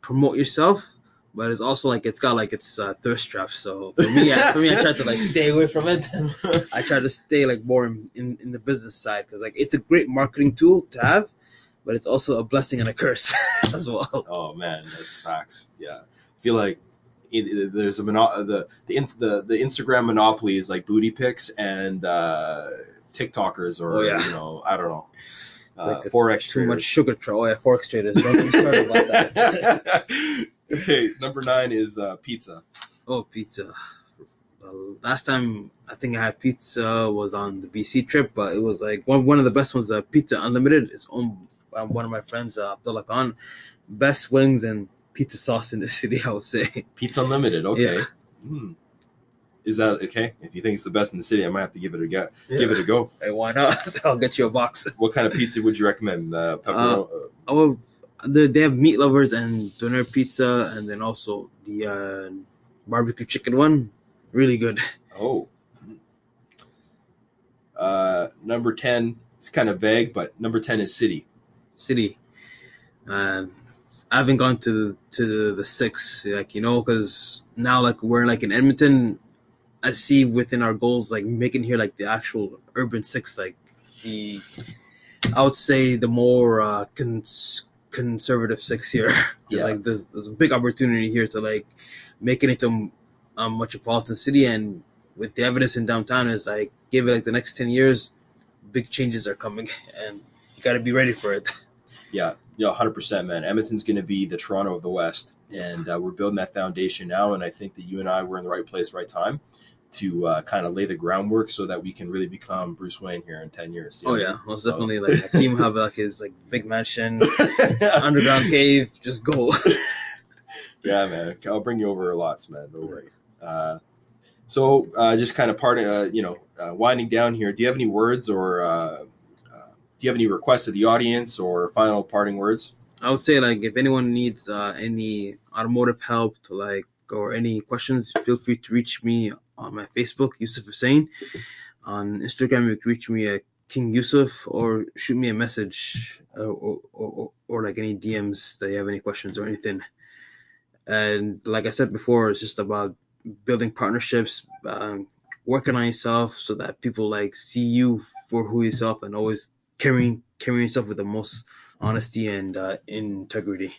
promote yourself, but it's also like it's got like its uh, thirst trap. So for me, I, for me, I try to like stay away from it. I try to stay like more in, in, in the business side because like it's a great marketing tool to have, but it's also a blessing and a curse as well. Oh man, that's facts. Yeah, I feel like it, it- there's a mono- the the, the the Instagram monopoly is like booty pics and uh, TikTokers or Oh, yeah. you know I don't know uh, like forex Too much traders. sugar. Tra- oh yeah, forex traders. Don't get me started about that. okay, number nine is uh, pizza. Oh, pizza. The last time I think I had pizza was on the BC trip, but it was like one one of the best ones. Uh, pizza Unlimited. It's owned by one of my friends, uh, Abdullah Khan. Best wings and pizza sauce in the city. I would say. Pizza Unlimited. Okay. Yeah. Hmm. Is that okay? If you think it's the best in the city, I might have to give it a go. Give it a go. Hey, why not? I'll get you a box. What kind of pizza would you recommend? Uh, pepperoni. I will. They they have meat lovers and doner pizza, and then also the uh, barbecue chicken one. Really good. oh. Uh, number ten. It's kind of vague, but number ten is city. City. And I haven't gone to the, to the, the six, like you know, because now like we're like in Edmonton. I see within our goals like making here like the actual urban six, like the I would say the more uh, cons- conservative six here. Yeah. like there's there's a big opportunity here to like make it into a metropolitan city, and with the evidence in downtown is like give it like the next ten years, big changes are coming, and you got to be ready for it. Yeah, yeah, hundred percent, man. Edmonton's going to be the Toronto of the West, and uh, we're building that foundation now. And I think that you and I were in the right place, right time, to uh, kind of lay the groundwork so that we can really become Bruce Wayne here in ten years. Oh know? yeah, most So- definitely. Like Hakeem have like his like big mansion, underground cave. Just go. yeah, man. I'll bring you over lots, man. Don't worry. Uh, so, uh, just kind of parting, uh, you know, uh, winding down here. Do you have any words or uh, uh, do you have any requests of the audience or final parting words? I would say like if anyone needs uh, any automotive help to like or any questions, feel free to reach me on my Facebook, Yusuf Hussein. On Instagram, you can reach me at King Yusuf or shoot me a message uh, or, or, or, like any DMs that you have any questions or anything. And like I said before, it's just about building partnerships, um, working on yourself so that people like see you for who yourself and always carrying carrying yourself with the most honesty and uh, integrity.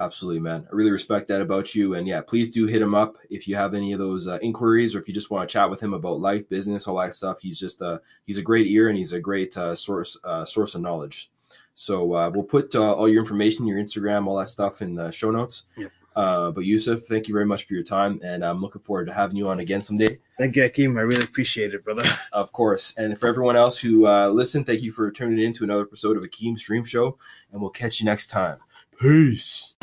Absolutely, man. I really respect that about you. And yeah, please do hit him up if you have any of those uh, inquiries or if you just want to chat with him about life, business, all that stuff. He's just uh, he's a great ear and he's a great uh, source uh, source of knowledge. So uh, we'll put uh, all your information, your Instagram, all that stuff in the show notes. Yep. Uh, but Yusuf, thank you very much for your time, and I'm looking forward to having you on again someday. Thank you, Akeem. I really appreciate it, brother. Of course. And for everyone else who uh, listened, thank you for tuning in to another episode of Akeem's Dream Show, and we'll catch you next time. Peace.